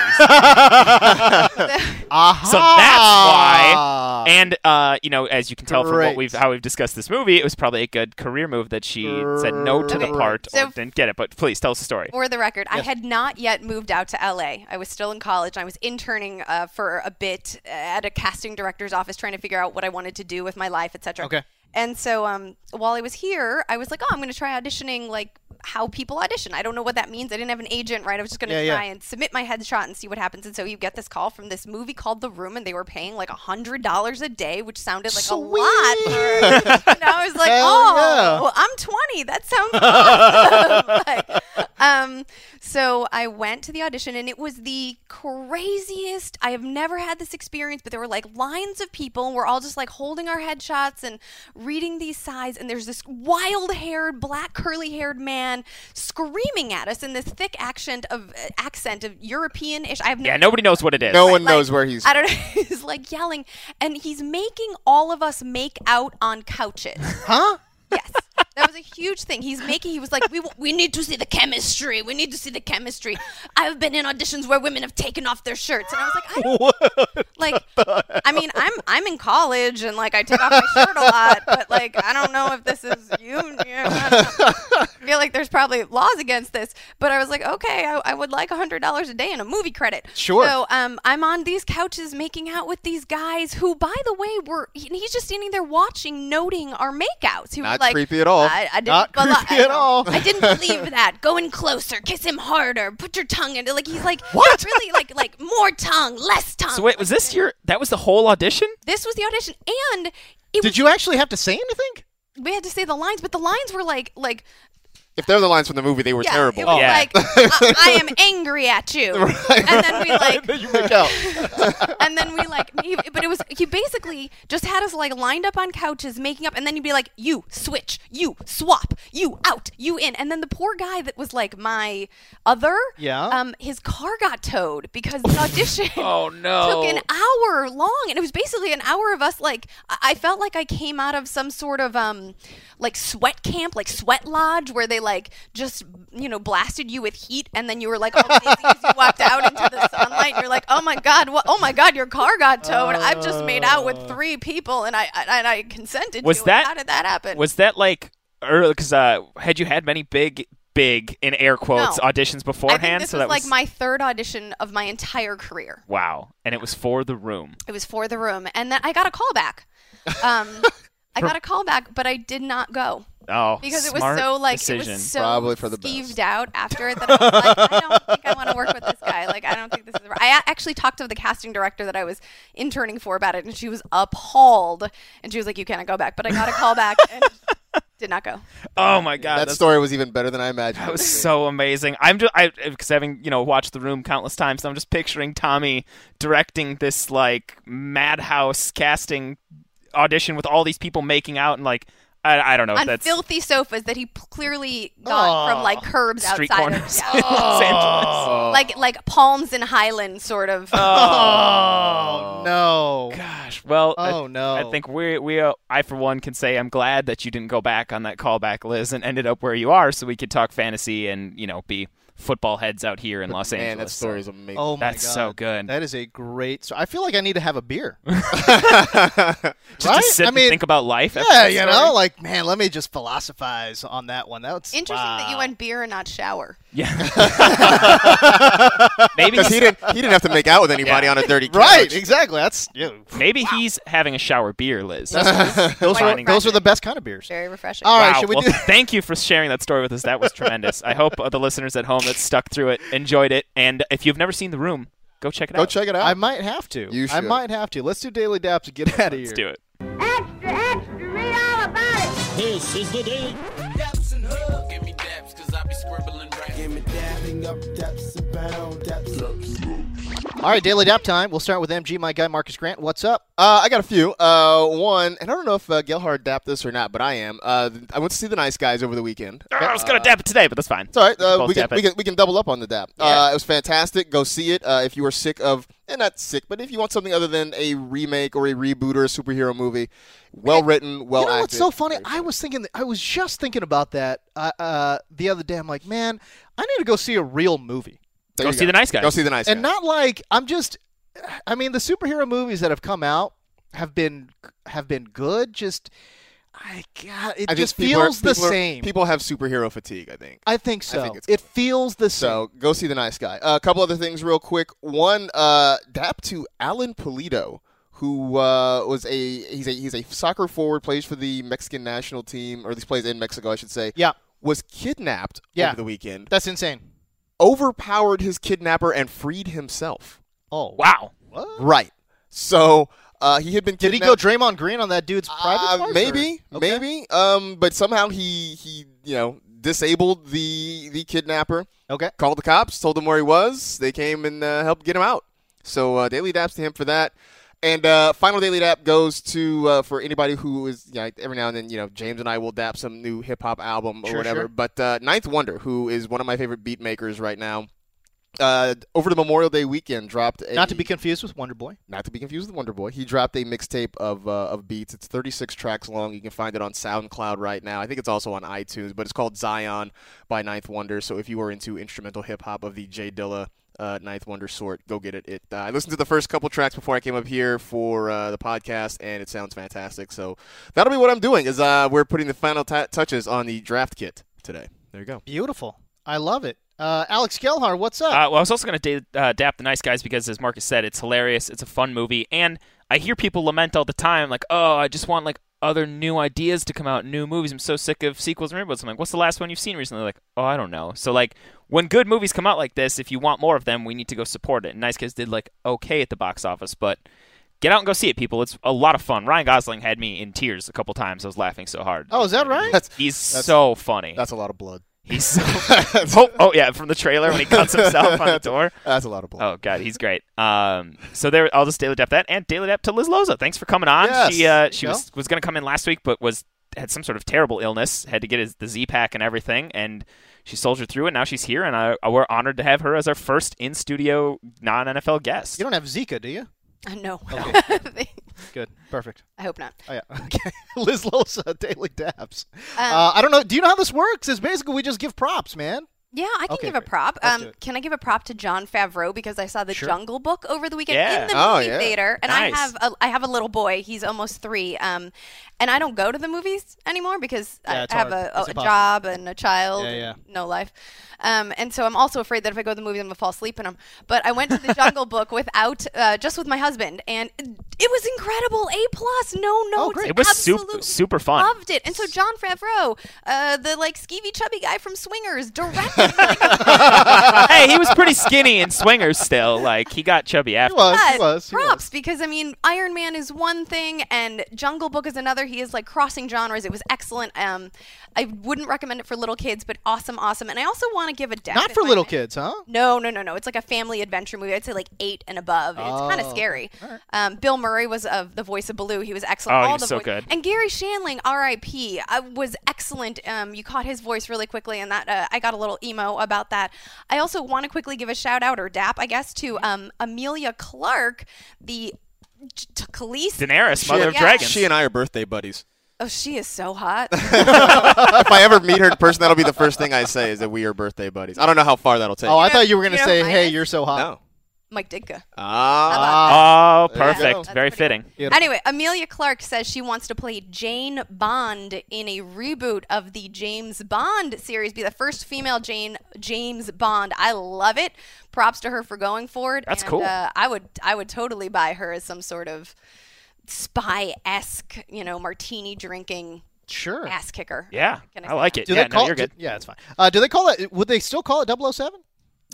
Aha. So that's why. And uh, you know, as you can tell from what we've how we've discussed this movie, it was probably a good career move that she said no to the part So- or didn't get it. But please tell us the story. For the record, I had not yet moved out to LA. I was still in college. I was interning uh, for a bit at a casting director's office, trying to figure out what I wanted to do with my life, etc. Okay. And so, um, while I was here, I was like, "Oh, I'm going to try auditioning like how people audition. I don't know what that means. I didn't have an agent, right? I was just going to Yeah, yeah. try and submit my headshot and see what happens." And so, you get this call from this movie called The Room, and they were paying like a hundred dollars a day, which sounded like a lot. For, [LAUGHS] and I was like, Hell "Oh, yeah. I'm 20. That sounds [LAUGHS] awesome." [LAUGHS] like, um, so I went to the audition, and it was the craziest. I have never had this experience, but there were like lines of people, and we're all just like holding our headshots and reading these sides, and there's this wild-haired, black curly-haired man screaming at us in this thick accent of uh, accent of European-ish. I have no Yeah, nobody knows what it is. No one like, knows where he's. I don't know. [LAUGHS] He's like yelling, and he's making all of us make out on couches. Huh? Yes, that was a huge thing. He's making. He was like, we w- we need to see the chemistry. We need to see the chemistry. I've been in auditions where women have taken off their shirts, and I was like, I don't [LAUGHS] like. I mean, I'm I'm in college, and like I take off my shirt a lot, but like I don't know if this is you. I. I feel like there's probably laws against this, but I was like, okay, I, I would like a hundred dollars a day and a movie credit. Sure. So um, I'm on these couches making out with these guys who, by the way, were he- he's just standing there watching, noting our makeouts. He was Not like, creepy at all. I, I didn't Not belo- creepy I at all. I didn't [LAUGHS] believe that. Go in closer, kiss him harder, put your tongue into like he's like what? Really like like more tongue, less tongue. So wait, was this your? That was the whole audition? This was the audition, and it Did was, you actually have to say anything? we had to say the lines, but the lines were like like if they're the lines from the movie, they were yeah, terrible. It was Yeah. like [LAUGHS] I, I am angry at you, [LAUGHS] and then we like you make out. [LAUGHS] and then we like he, but it was he basically just had us like lined up on couches making up and then he'd be like you switch you swap you out you in and then the poor guy that was like my other Yeah. um his car got towed because the audition [LAUGHS] Oh, no. took an hour long and it was basically an hour of us like I felt like I came out of some sort of um like sweat camp like sweat lodge where they like just you know blasted you with heat and then you were like all dizzy as you walked out into the sunlight you're like oh my god what oh my god your car got towed I've just made out with three people and I, and I consented Was to that- it. how did that happen Was that like early? Because uh, had you had many big, big in air quotes No. auditions I think beforehand? this so was that like was my third audition of my entire career wow, and it was for the room. It was for the room, and then I got a call back. [LAUGHS] Um, I got a call back, but I did not go Oh, because it was so like decision. it was so Probably for the skeeved best. out after it that I was like, I don't think I want to work with this guy. Like, I don't think this is. Right. I a- actually talked to the casting director that I was interning for about it, and she was appalled, and she was like, "You cannot go back." But I got a call back and [LAUGHS] did not go. oh my god, that that's- story was even better than I imagined. That was so amazing. I'm just I because having you know watched the room countless times, I'm just picturing Tommy directing this like madhouse casting audition with all these people making out and like I, I don't know if On that's filthy sofas that he p- clearly got from like curbs street outside corners of yeah. Los [LAUGHS] Angeles. like like Palms and Highland sort of. Oh no. Gosh, well, Oh, uh, no. I think we we uh, I for one can say I'm glad that you didn't go back on that callback, Liz, and ended up where you are, so we could talk fantasy and you know be football heads out here in Los Man, Angeles. that story is amazing. Oh my That's god, so good. That is a great. So I feel like I need to have a beer. [LAUGHS] [LAUGHS] Just right? to sit I and mean, think about life. Yeah, you know, like man, let me just philosophize on that one. That's Interesting that you wow. went beer and not shower. Yeah. [LAUGHS] maybe he didn't, he didn't have to make out with anybody on a dirty couch. Right, exactly. That's yeah, maybe he's having a shower beer, Liz. those are those are the best kind of beers. Very refreshing. All right, wow. should we well, do? thank you for sharing that story with us. That was tremendous. I hope uh, the listeners at home that stuck through it enjoyed it. And if you've never seen The Room, go check it Go out. Go check it out. I might have to. You should. I might have to. Let's do daily daps and get out of here. Let's do it. Extra, extra, read all about it. This is the day. Daps and hug. Give me daps, cause I be scribbling rap. Give me dapping up, daps abound, daps up. All right, daily dap time. We'll start with MG, my guy Marcas Grant. What's up? Uh, I got a few. Uh, one, and I don't know if uh, Gelhar dapped this or not, but I am. Uh, I went to see the Nice Guys over the weekend. Oh, I was gonna dap it today, but that's fine. It's all right. Uh, Both we, can, we, can, we can double up on the dap. Yeah. Uh, it was fantastic. Go see it uh, if you are sick of, and not sick, but if you want something other than a remake or a reboot or a superhero movie. Well written, well you know acted. what's so funny? I was thinking. I was just thinking about that uh, uh, the other day. I'm like, man, I need to go see a real movie. There Go you see the Nice Guys. Go see the nice guy. and Guys. not like I'm just. I mean, the superhero movies that have come out have been have been good. Just, I God, it I just people are- feels the people are- same. People have superhero fatigue. I think. I think so. think it's it feels the same. So go see the nice guy. Uh, a couple other things, real quick. One, uh, dap to Alan Pulido, who uh, was a he's a he's a soccer forward, plays for the Mexican national team, or at least plays in Mexico, I should say. Yeah. Was kidnapped Yeah. over the weekend. That's insane. Overpowered his kidnapper and freed himself. Oh Wow. Right. So uh, he had been Did he go Draymond Green on that dude's private Uh, parts, maybe, Okay. maybe. Um, but somehow he he you know disabled the the kidnapper. Okay. Called the cops, told them where he was. They came and uh, helped get him out. So uh, daily daps to him for that. And uh, final daily dap goes to uh, for anybody who is you know, every now and then you know James and I will dap some new hip hop album or Sure, whatever. sure. But uh, Ninth Wonder, who is one of my favorite beat makers right now, uh, over the Memorial Day weekend dropped a, Not to be confused with Wonder Boy. not to be confused with Wonder Boy. He dropped a mixtape of uh, of beats. It's 36 tracks long. You can find it on SoundCloud right now. I think it's also on iTunes, but it's called Zion by Ninth Wonder. So if you are into instrumental hip hop of the J Dilla uh, Ninth Wonder sort, go get it. It uh, I listened to the first couple tracks before I came up here for uh, the podcast, and it sounds fantastic. So that'll be what I'm doing. Is uh, we're putting the final t- touches on the draft kit today. There you go. Beautiful. I love it. Uh, Alex Gelhar, what's up? Uh, well, I was also going to da- uh, dap the nice guys because, as Marcas said, it's hilarious. It's a fun movie, and I hear people lament all the time, like, "Oh, I just want like other new ideas to come out, new movies. I'm so sick of sequels and reboots." I'm like, "What's the last one you've seen recently?" Like, "Oh, I don't know." So like, when good movies come out like this, if you want more of them, we need to go support it. And Nice Guys did like okay at the box office, but get out and go see it, people. It's a lot of fun. Ryan Gosling had me in tears a couple times. I was laughing so hard. oh, is that right? That's He's that's- so funny. that's a lot of blood. He's so. [LAUGHS] oh, oh yeah, from the trailer when he cuts himself on the [LAUGHS] door. That's a lot of blood. Oh god, he's great. Um, so there, I'll just daily dap that and daily dap to Liz Loza. Thanks for coming on. Yes. She uh, she Yeah. was was gonna come in last week, but was had some sort of terrible illness, had to get his the Z pack and everything, and she soldiered through it. Now she's here, and I, we're honored to have her as our first in studio non NFL guest. You don't have Zika, do you? Uh, no. [LAUGHS] Good. Perfect. I hope not. Oh, yeah. [LAUGHS] Okay. Liz Loza, Daily Daps. Um, uh, I don't know. Do you know how this works? It's basically we just give props, man. Yeah, I can Okay, give a prop. Um, can I give a prop to Jon Favreau because I saw the Sure. Jungle Book over the weekend Yeah. in the Oh, movie yeah. theater, and Nice. I have a, I have a little boy. He's almost three, um, and I don't go to the movies anymore because Yeah, I have hard. a, a, job and a child, Yeah, and yeah. no life, um, and so I'm also afraid that if I go to the movies, I'm gonna fall asleep in them. But I went to the Jungle Book without uh, just with my husband, and it was incredible. A plus, no notes. Oh, great. It was super super fun. Loved it. And so Jon Favreau, uh, the like skeevy chubby guy from Swingers, directed. [LAUGHS] hey, he was pretty skinny in Swingers still. Like he got chubby He after. was. He was. He props was. because I mean Iron Man is one thing and Jungle Book is another. He is like crossing genres. It was excellent. Um, I wouldn't recommend it for little kids, but awesome, awesome. And I also want to give a dap Not for little may. kids, huh? No, no, no, no. It's like a family adventure movie. I'd say like eight and above. It's kind of Oh, scary. Um, Bill Murray was of the voice of Baloo. He was excellent. Oh, he All was the so voi- good. And Garry Shandling, R.I.P., uh, was excellent. Um, you caught his voice really quickly, and that uh, I got a little emo about that. I also want to quickly give a shout out or dap, I guess, to um, Emilia Clarke, the to Khaleesi. Daenerys, She mother and- of dragons. She and I are birthday buddies. Oh, she is so hot. [LAUGHS] if I ever meet her in person, that'll be the first thing I say is that we are birthday buddies. I don't know how far that'll take. Oh, I thought you were going you to know, say, "Hey, you're so hot." no. Mike Ditka. Ah. Oh, perfect. go. Very fitting. Anyway, Emilia Clarke says she wants to play Jane Bond in a reboot of the James Bond series, be the first female Jane James Bond. I love it. Props to her for going for it. That's and, cool. Uh, I would I would totally buy her as some sort of spy esque, you know, martini drinking Sure. ass kicker. Yeah, Can I like that? it. Do yeah, they call no, you're do- yeah, it's fine. Uh, do they call it? Would they still call it 007?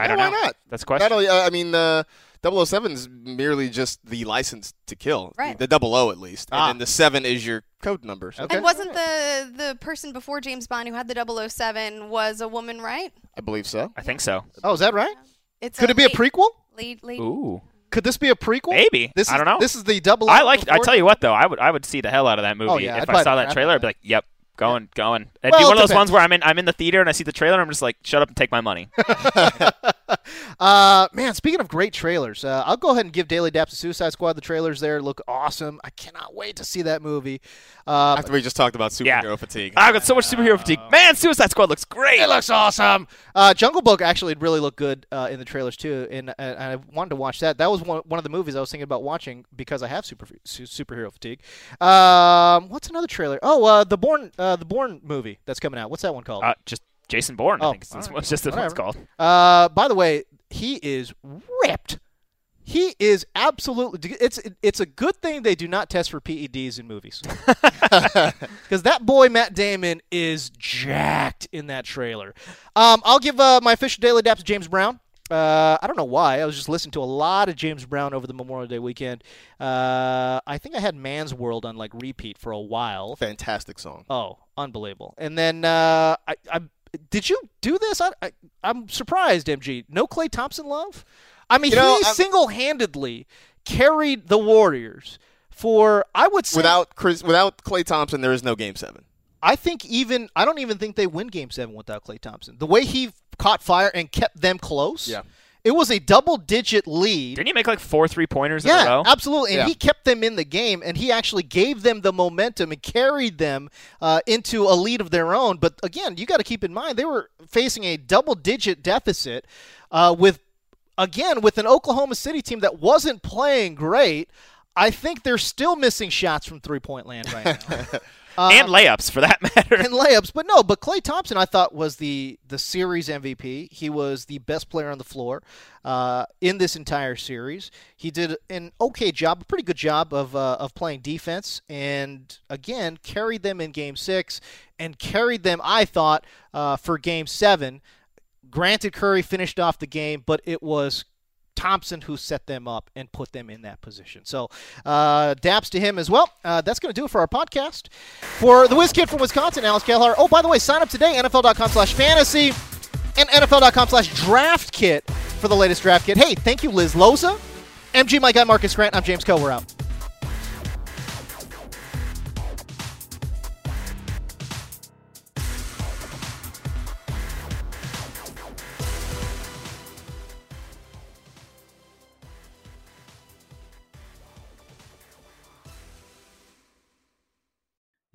I don't Yeah, know. Why not? That's a question. That'll, uh, I mean, uh, 007 is merely just the license to kill. Right. The double O at least. Ah. And then the 7 is your code number. So Okay. And wasn't the the person before James Bond who had the 007 was a woman, right? I believe so. I think so. Oh, is that right? It's Could it be a prequel? Late, late. Ooh. Could this be a prequel? Maybe. This is, I don't know. This is the double. I like. I tell you what, though, I would. I would see the hell out of that movie Oh, yeah, if I'd I saw that trailer. out I'd be like, "Yep, going, going." It'd Well, be it one of those depends. ones where I'm in. I'm in the theater and I see the trailer. and I'm just like, "Shut up and take my money." [LAUGHS] [LAUGHS] [LAUGHS] Uh, man, speaking of great trailers, uh, I'll go ahead and give Daily Daps to Suicide Squad. The trailers there look awesome. I cannot wait to see that movie. Uh, After we just talked about Yeah. superhero fatigue. I've got so much superhero fatigue. Man, Suicide Squad looks great. it looks awesome. Uh, Jungle Book actually really looked good uh, in the trailers too, and, and I wanted to watch that. That was one, one of the movies I was thinking about watching because I have super su- superhero fatigue. Um, what's another trailer? Oh, uh, the Bourne uh, the Bourne movie that's coming out. What's that one called? Uh, just Jason Bourne. Oh, I think it's, it's all right. just what it's called. Uh, by the way, he is ripped. He is absolutely. It's it's a good thing they do not test for PEDs in movies, [LAUGHS] [LAUGHS] because that boy Matt Damon is jacked in that trailer. Um, I'll give uh, my official daily dap to James Brown. Uh, I don't know why. I was just listening to a lot of James Brown over the Memorial Day weekend. Uh, I think I had Man's World on like repeat for a while. Fantastic song. Oh, unbelievable! And then uh, I, I did you do this? I, I I'm surprised, MG. No Klay Thompson love. I mean, You know, he I'm- single-handedly carried the Warriors for I would say Without Chris, without Klay Thompson, there is no Game Seven. I think even I don't even think they win Game Seven without Klay Thompson. The way he caught fire and kept them close. Yeah. It was a double-digit lead. Didn't he make like four three pointers in a Yeah, row? absolutely. And Yeah. he kept them in the game, and he actually gave them the momentum and carried them uh, into a lead of their own. But again, you got to keep in mind they were facing a double-digit deficit uh, with, again, with an Oklahoma City team that wasn't playing great. I think they're still missing shots from three-point land right now. [LAUGHS] Uh, and layups for that [LAUGHS] matter. and layups. But no, but Klay Thompson, I thought was the the series MVP. He was the best player on the floor uh, in this entire series. He did an okay job, a pretty good job of uh, of playing defense, and again carried them in Game Six, and carried them. I thought uh, for Game Seven. Granted, Curry finished off the game, but it was Thompson who set them up and put them in that position. So, uh, daps to him as well. Uh, that's going to do it for our podcast. For the Whiz Kid from Wisconsin, Alex Gelhar. Oh, by the way, sign up today, NFL.com slash fantasy and NFL.com slash draft kit for the latest draft kit. Hey, thank you, Liz Loza. MG, my guy, Marcas Grant. I'm James Koh. We're out.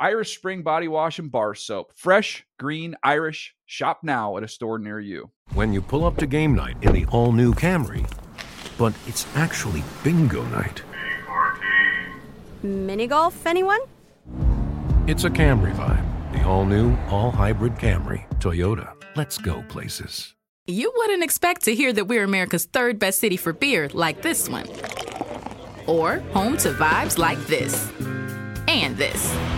Irish Spring Body Wash and Bar Soap. Fresh, green, Irish. Shop now at a store near you. When you pull up to game night in the all new Camry, but it's actually bingo night. Mini golf, anyone? It's a Camry vibe. The all new, all hybrid Camry. Toyota. Let's go places. You wouldn't expect to hear that we're America's third best city for beer like this one. Or home to vibes like this. And this.